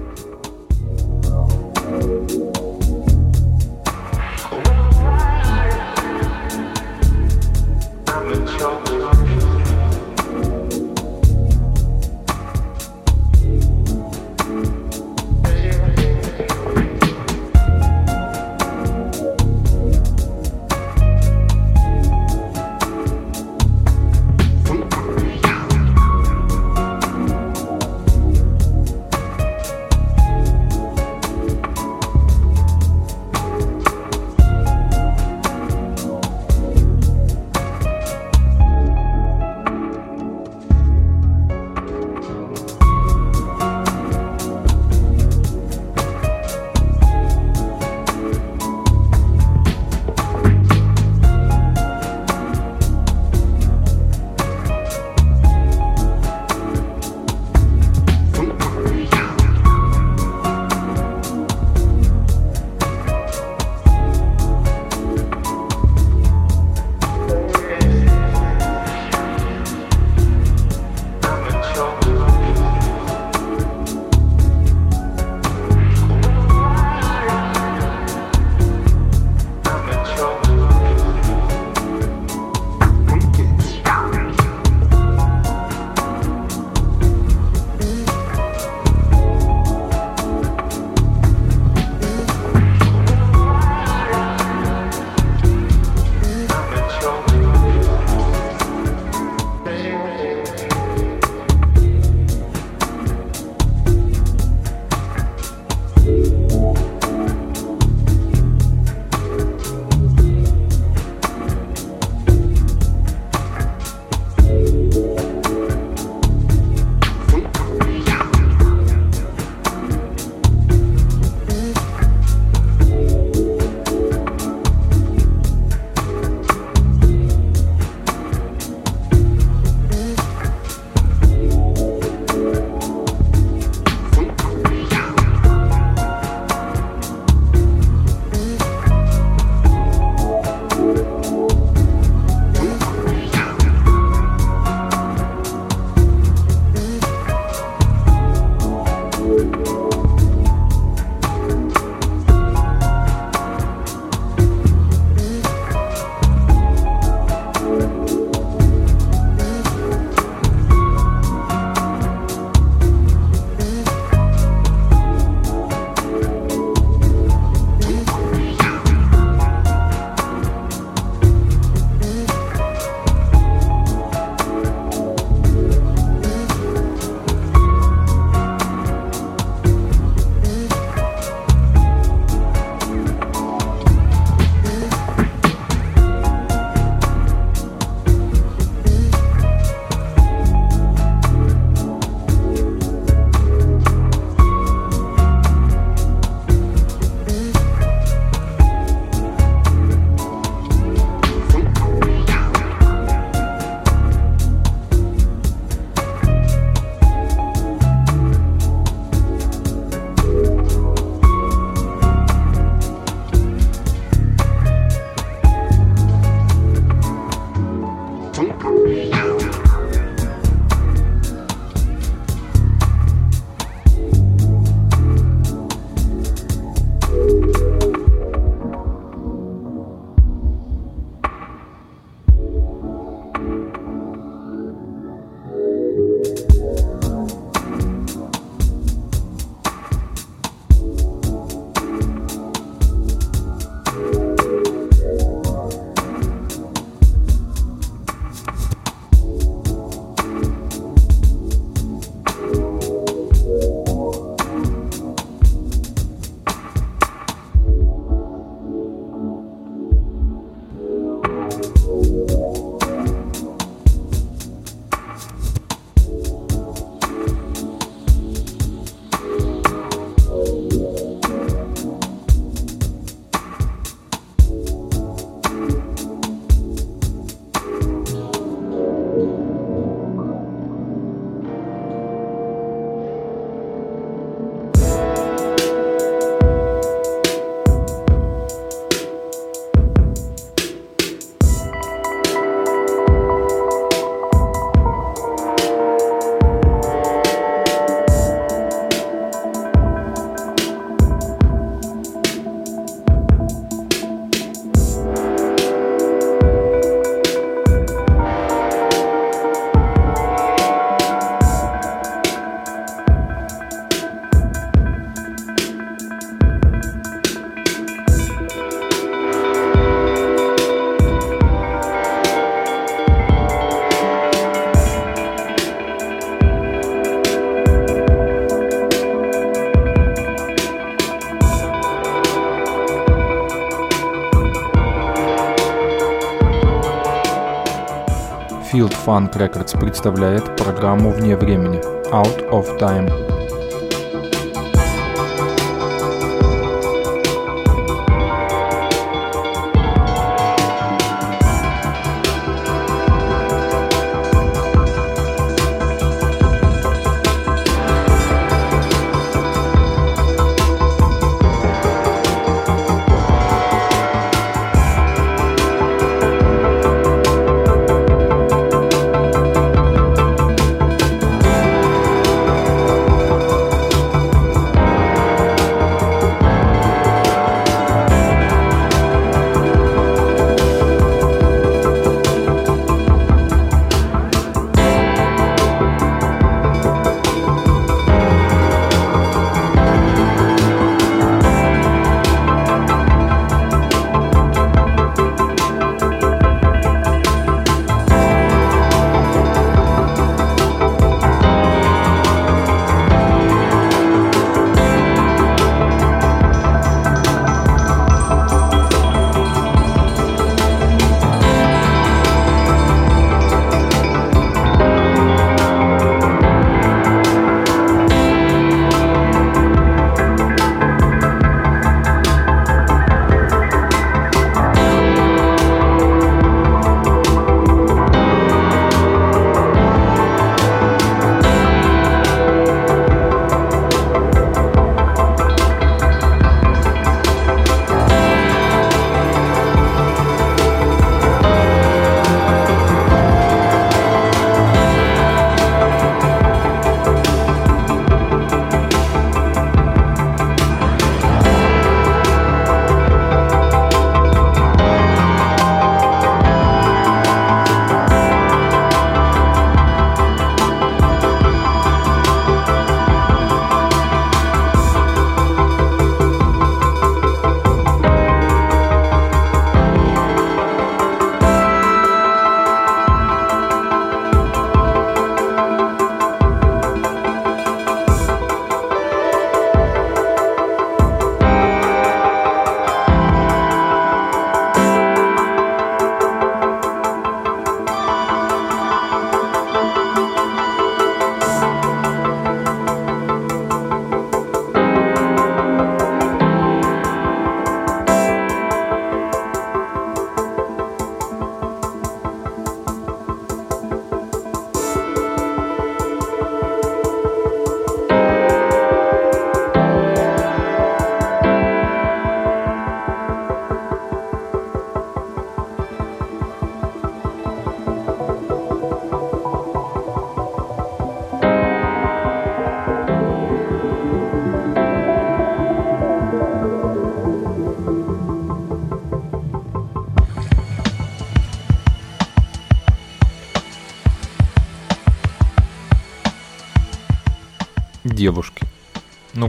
Funk Records представляет программу «Вне времени» Out of Time.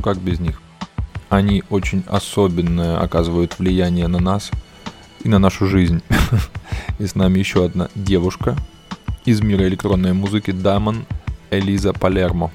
Как без них? Они очень особенное оказывают влияние на нас и на нашу жизнь. И с нами еще одна девушка из мира электронной музыки Дамон Элиза Палермо.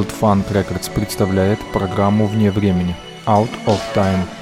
Field Funk Records представляет программу «Вне времени» Out of Time –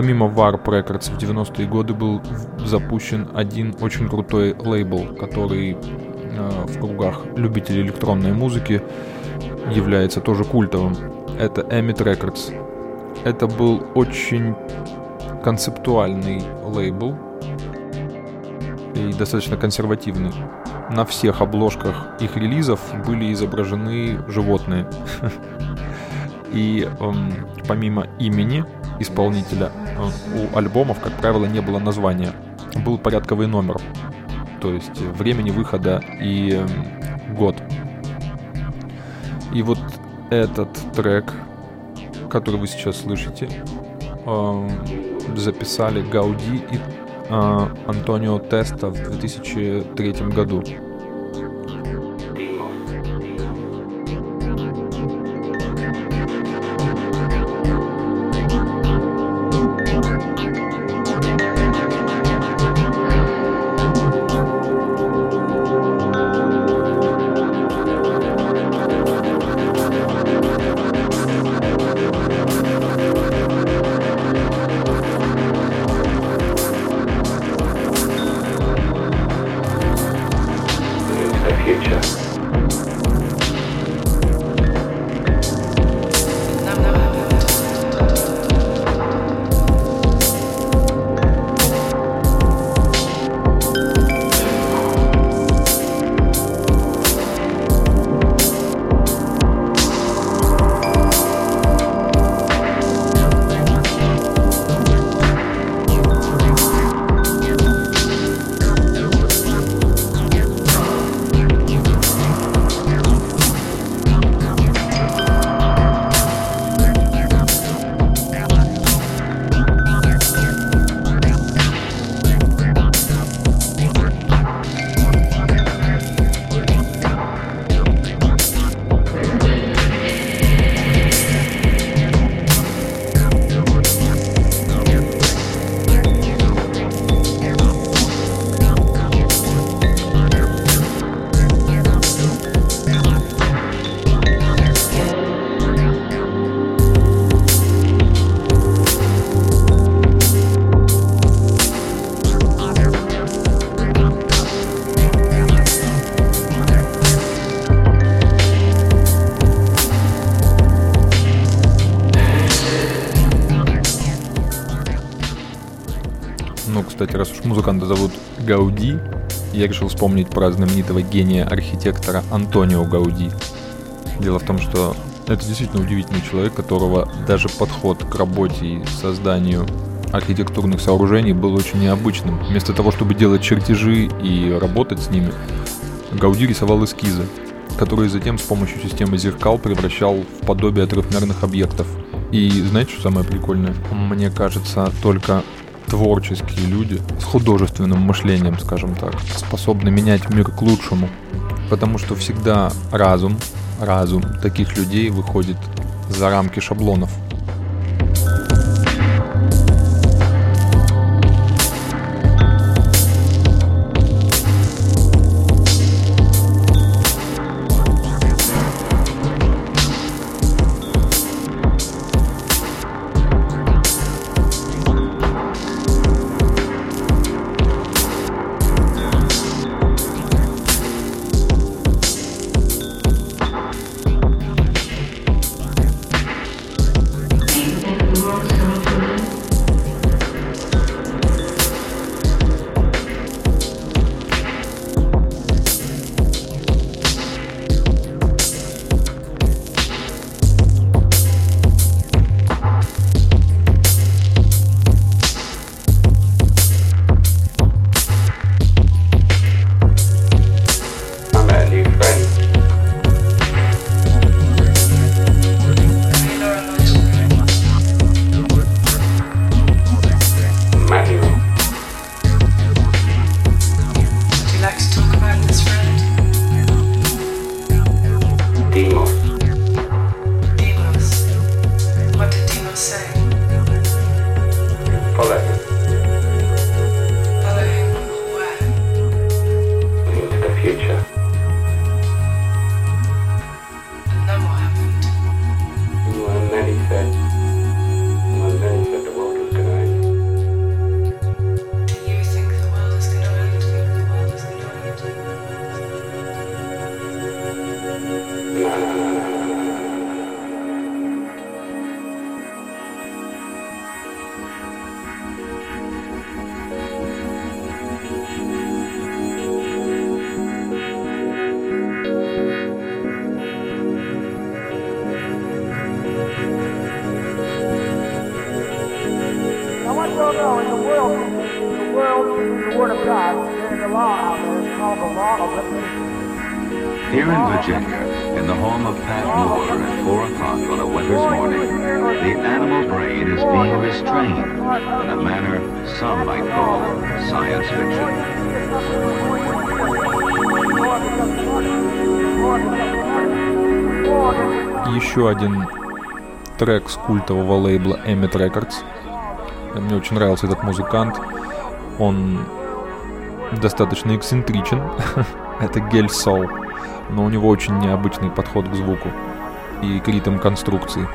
Помимо Warp Records в 90-е годы был запущен один очень крутой лейбл, который э, в кругах любителей электронной музыки является тоже культовым. Это Emit Records. Это был очень концептуальный лейбл и достаточно консервативный. На всех обложках их релизов были изображены животные. И эм, помимо имени исполнителя у альбомов, как правило, не было названия. Был порядковый номер, то есть времени выхода и год. И вот этот трек, который вы сейчас слышите, эм, записали Гауди и э, Антонио Теста в 2003 году. Музыканта зовут Гауди, я решил вспомнить про знаменитого гения архитектора Антонио Гауди. Дело в том, что это действительно удивительный человек, которого даже подход к работе и созданию архитектурных сооружений был очень необычным. Вместо того, чтобы делать чертежи и работать с ними, Гауди рисовал эскизы, которые затем с помощью системы зеркал превращал в подобие трехмерных объектов. И знаете, что самое прикольное? Мне кажется, только творческие люди с художественным мышлением, скажем так, способны менять мир к лучшему. Потому что всегда разум, разум таких людей выходит за рамки шаблонов. Культового лейбла Emmet Records. Мне очень нравился этот музыкант. Он достаточно эксцентричен. Это Гель Сол. Но у него очень необычный подход к звуку и к ритм конструкции.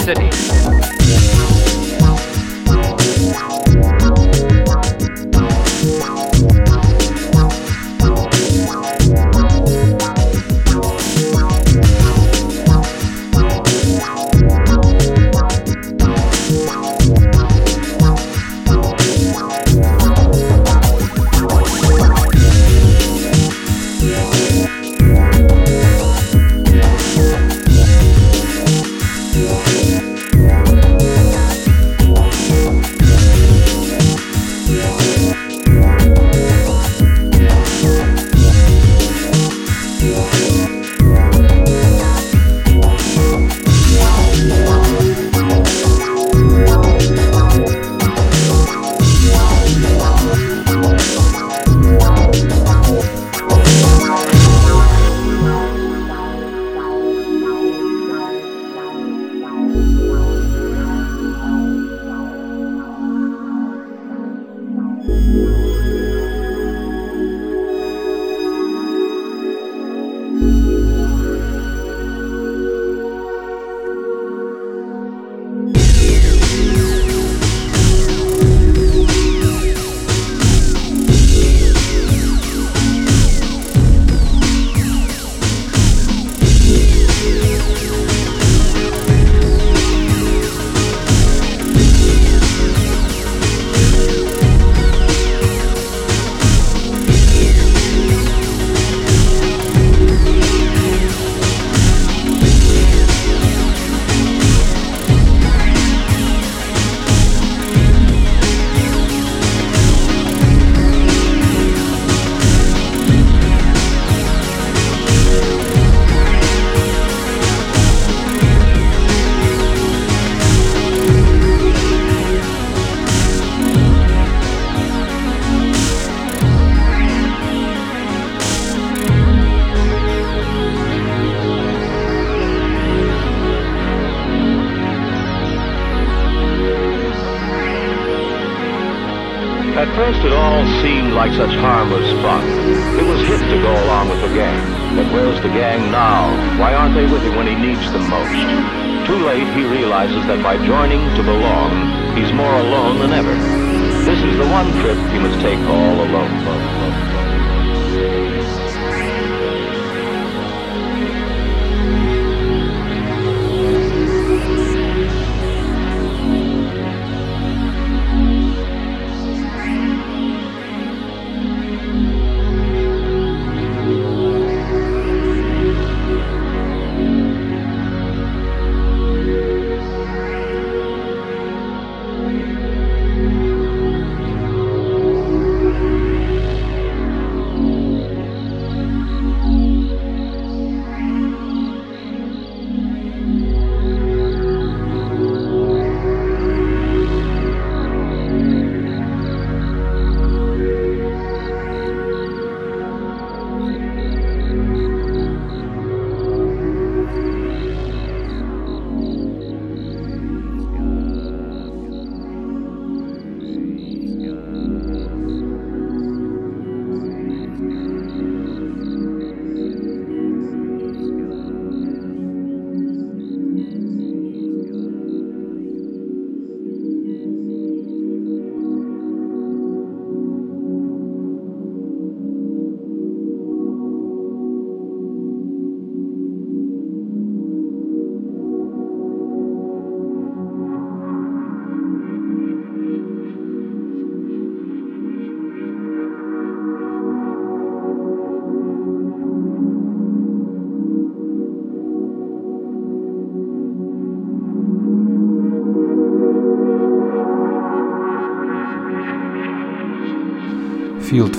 City. Such harmless fun. It was hip to go along with the gang. But where's the gang now? Why aren't they with him when he needs them most? Too late, he realizes that by joining to belong, he's more alone than ever. This is the one trip he must take all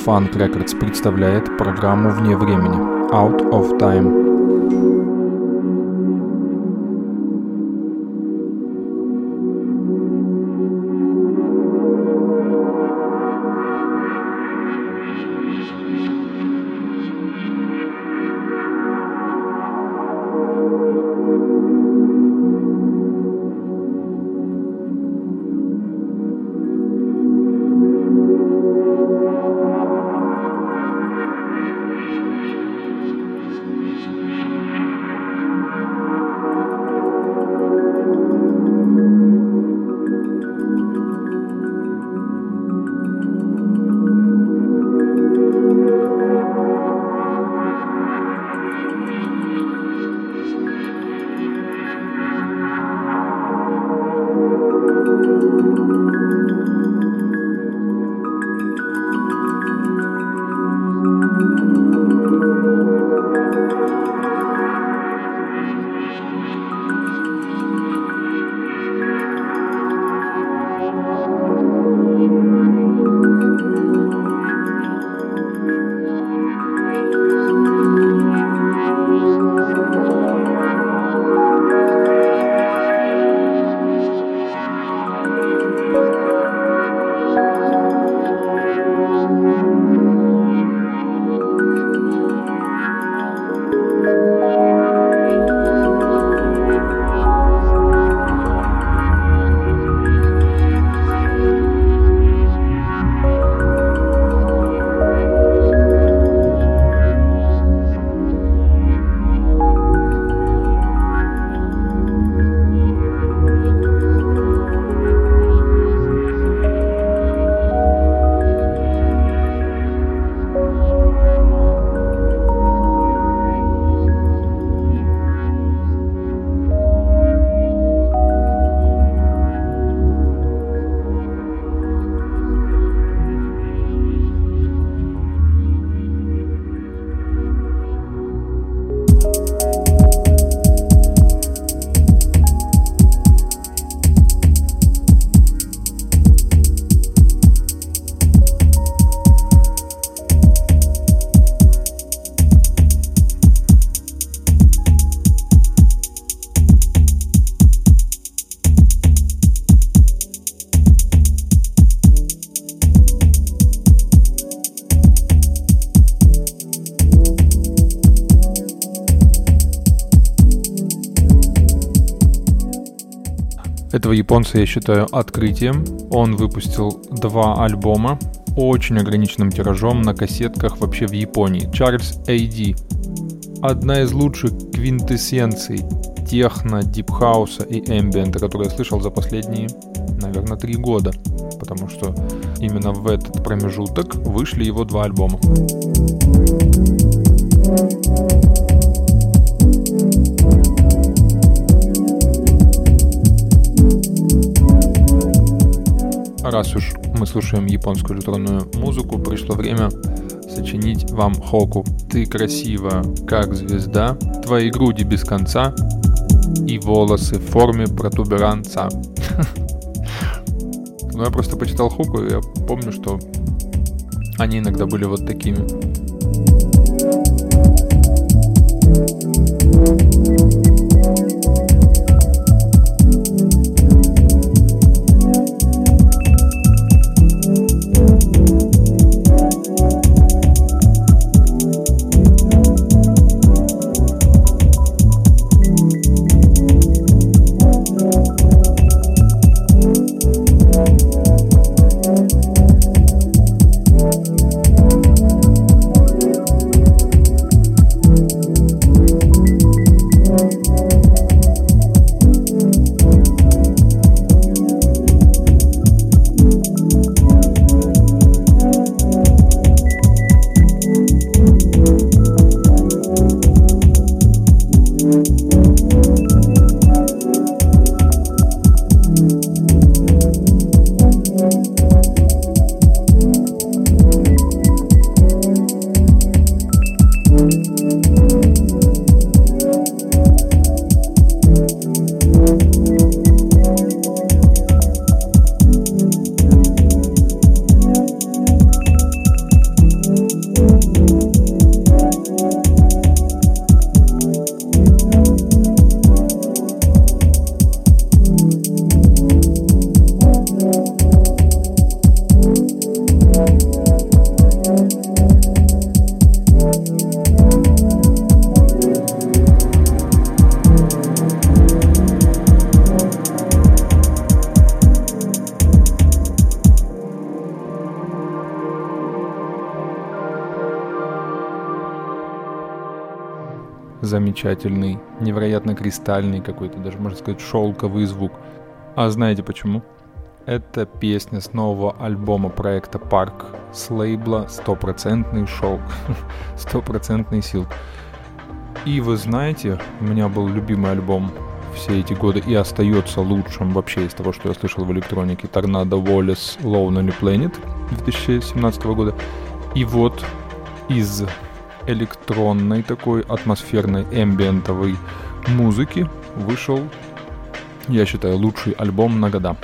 Funk Records представляет программу «Вне времени» Out of Time. Этого японца я считаю открытием. Он выпустил два альбома очень ограниченным тиражом на кассетках вообще в Японии. Чарльз A.D. Одна из лучших квинтэссенций техно, дипхауса и эмбиента, которые я слышал за последние, наверное, три года. Потому что именно в этот промежуток вышли его два альбома. Раз уж мы слушаем японскую электронную музыку, пришло время сочинить вам хоку. Ты красива, как звезда, твои груди без конца и волосы в форме протуберанца. Ну, я просто почитал хоку, и я помню, что они иногда были вот такими. Замечательный, невероятно кристальный какой-то, даже можно сказать шелковый звук. А знаете почему? Это песня с нового альбома проекта Парк с лейбла «Стопроцентный шелк», «Стопроцентный силк». И вы знаете, у меня был любимый альбом все эти годы и остается лучшим вообще из того, что я слышал в электронике. Торнадо Wallace Lonely Planet 2017 года. И вот из электронной такой атмосферной эмбиентовой музыки вышел, я считаю, лучший альбом на года.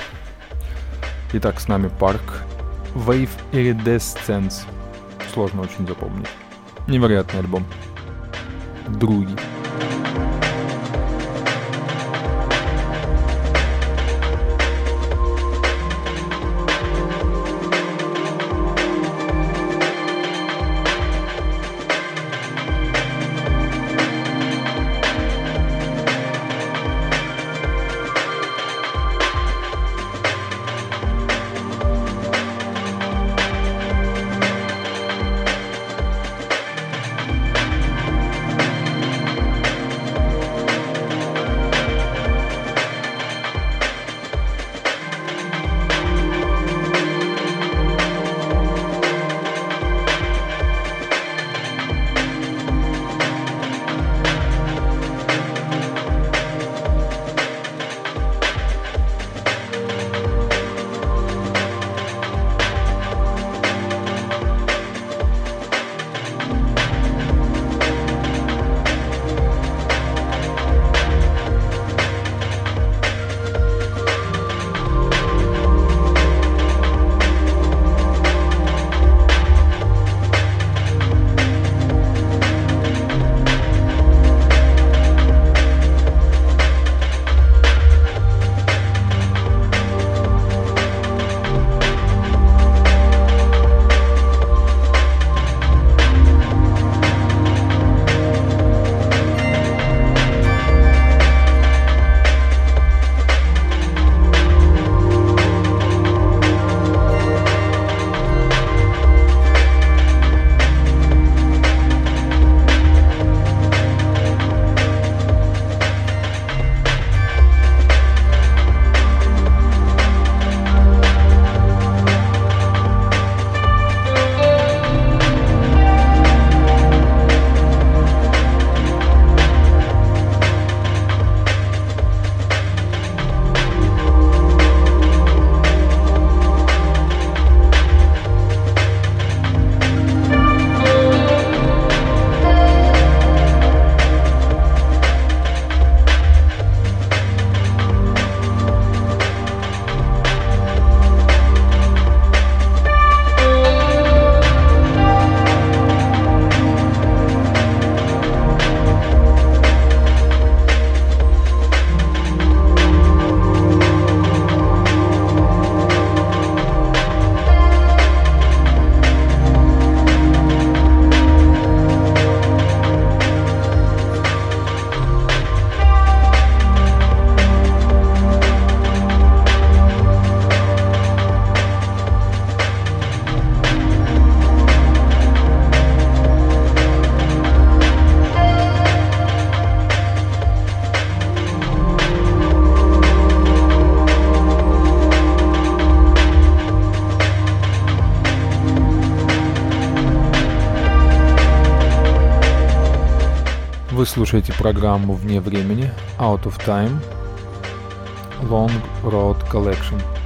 Итак, с нами парк Wave Iridescence. Сложно очень запомнить. Невероятный альбом. Другий. Слушаете программу «Вне времени» Out of Time Long Road Collection –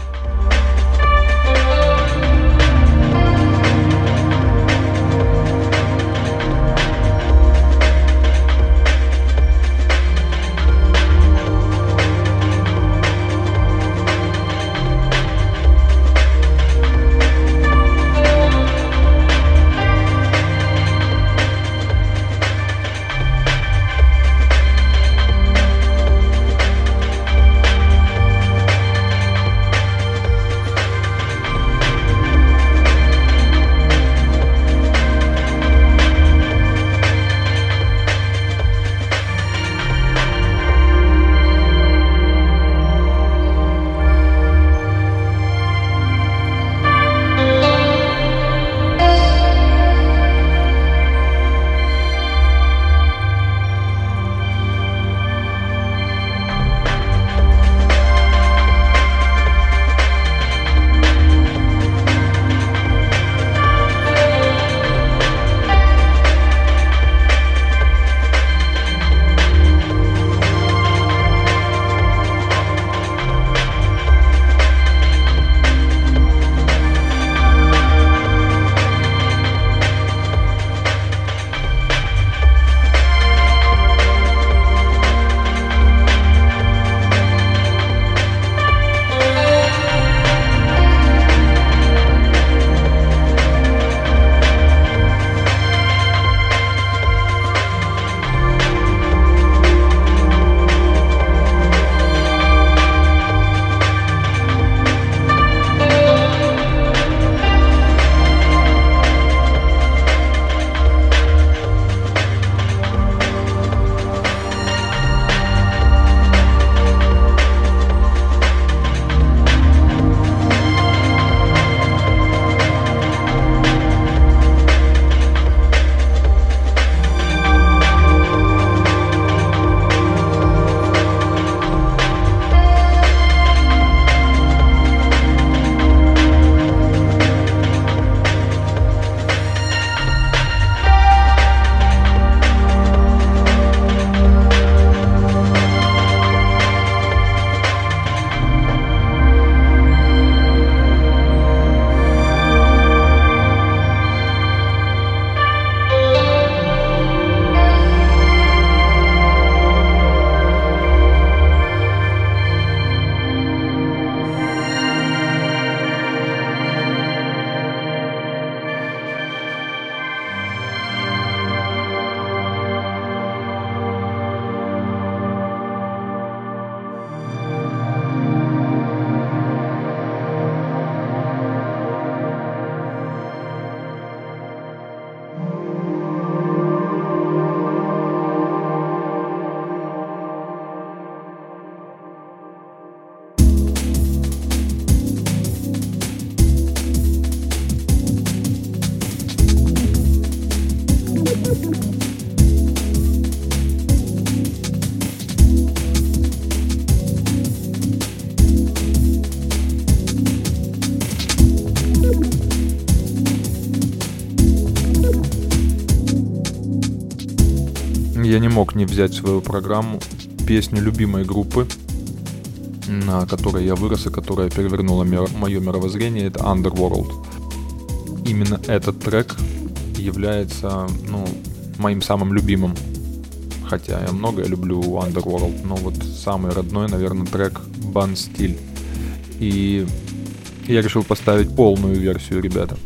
не взять в свою программу песню любимой группы, на которой я вырос и которая перевернула мое мировоззрение, это Underworld. Именно этот трек является ну, моим самым любимым. Хотя я многое люблю Underworld, но вот самый родной, наверное, трек Бан Стиль. И я решил поставить полную версию, ребята.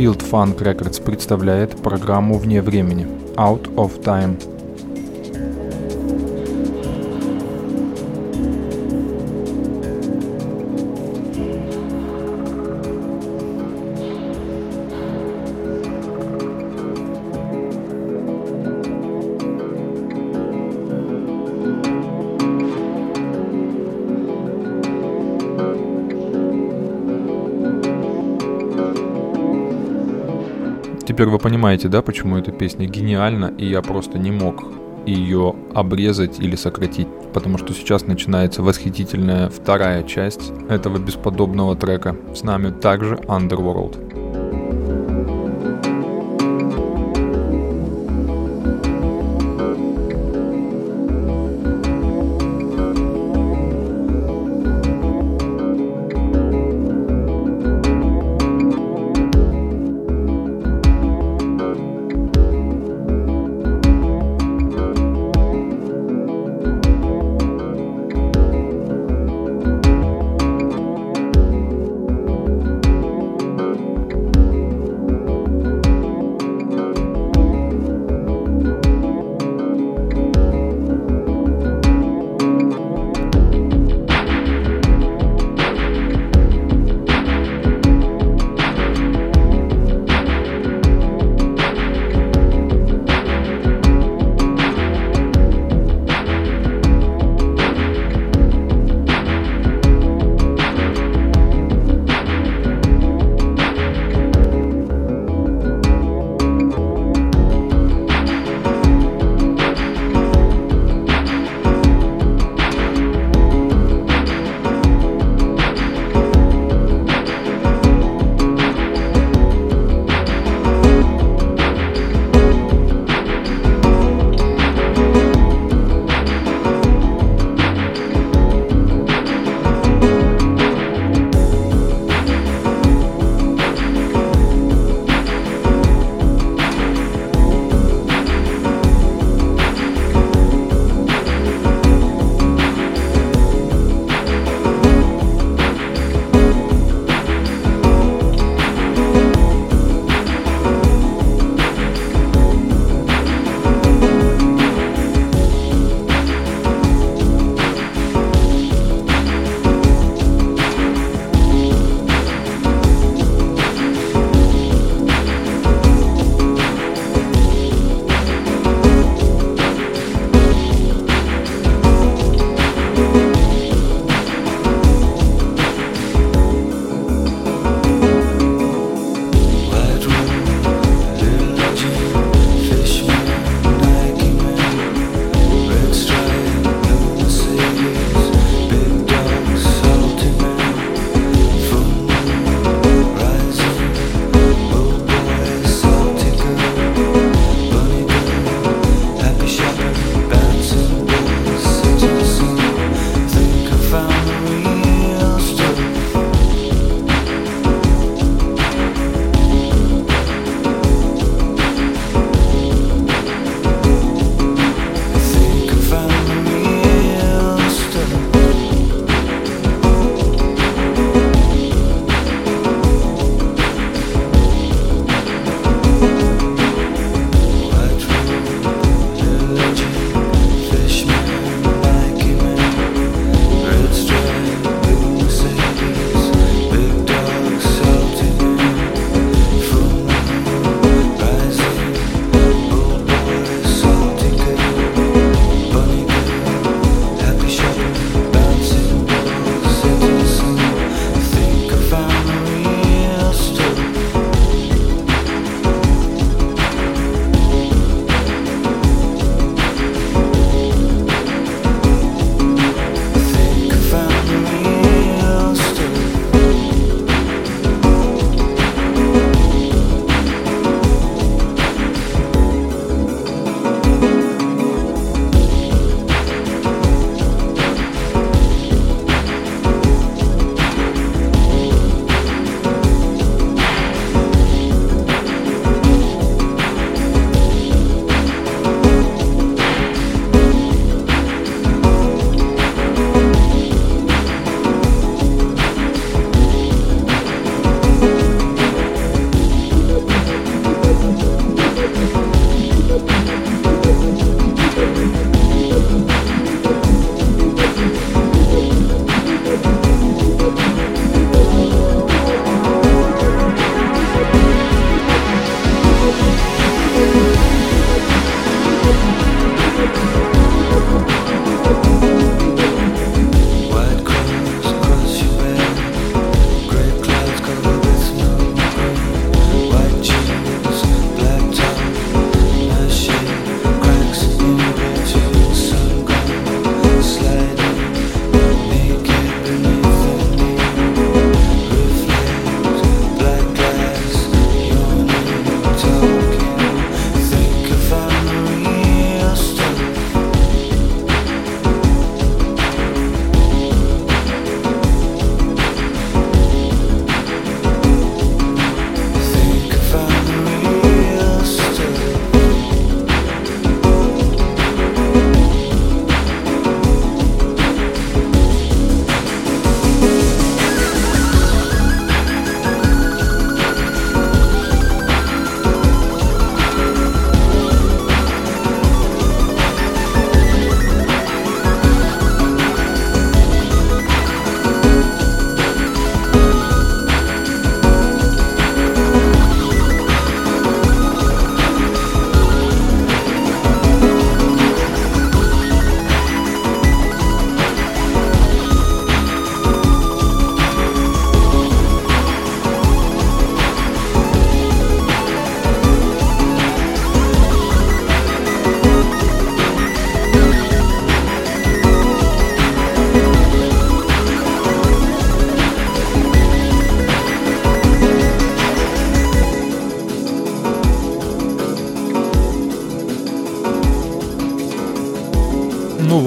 Field Funk Records представляет программу «Вне времени» Out of Time. Теперь вы понимаете, да, почему эта песня гениальна, и я просто не мог ее обрезать или сократить, потому что сейчас начинается восхитительная вторая часть этого бесподобного трека. С нами также Underworld.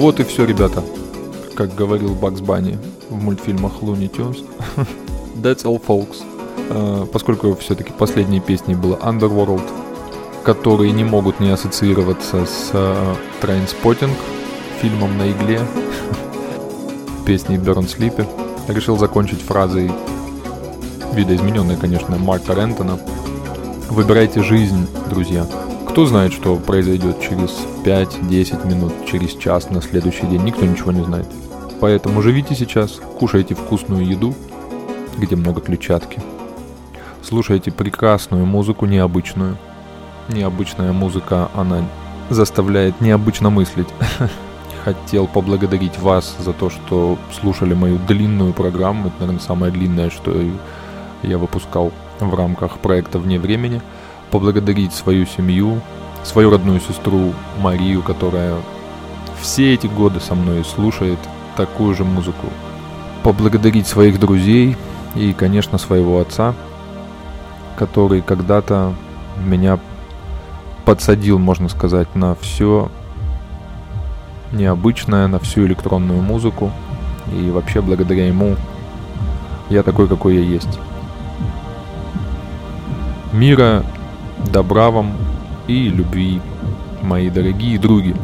Вот и все, ребята. Как говорил Бакс Банни в мультфильмах Looney Tunes. That's all, folks. Э, поскольку все-таки последней песней было Underworld, которые не могут не ассоциироваться с э, Trainspotting, фильмом на игле, песней Burn Sleepy, решил закончить фразой, видоизмененной, конечно, Марка Рентона. Выбирайте жизнь, друзья. Кто знает, что произойдет через 5-10 минут, через час на следующий день, никто ничего не знает. Поэтому живите сейчас, кушайте вкусную еду, где много клетчатки. Слушайте прекрасную музыку, необычную. Необычная музыка, она заставляет необычно мыслить. Хотел поблагодарить вас за то, что слушали мою длинную программу. Это, наверное, самая длинная, что я выпускал в рамках проекта «Вне времени». Поблагодарить свою семью, свою родную сестру Марию, которая все эти годы со мной слушает такую же музыку. Поблагодарить своих друзей и, конечно, своего отца, который когда-то меня подсадил, можно сказать, на все необычное, на всю электронную музыку. И вообще благодаря ему я такой, какой я есть. Мира, добра вам и любви, мои дорогие други.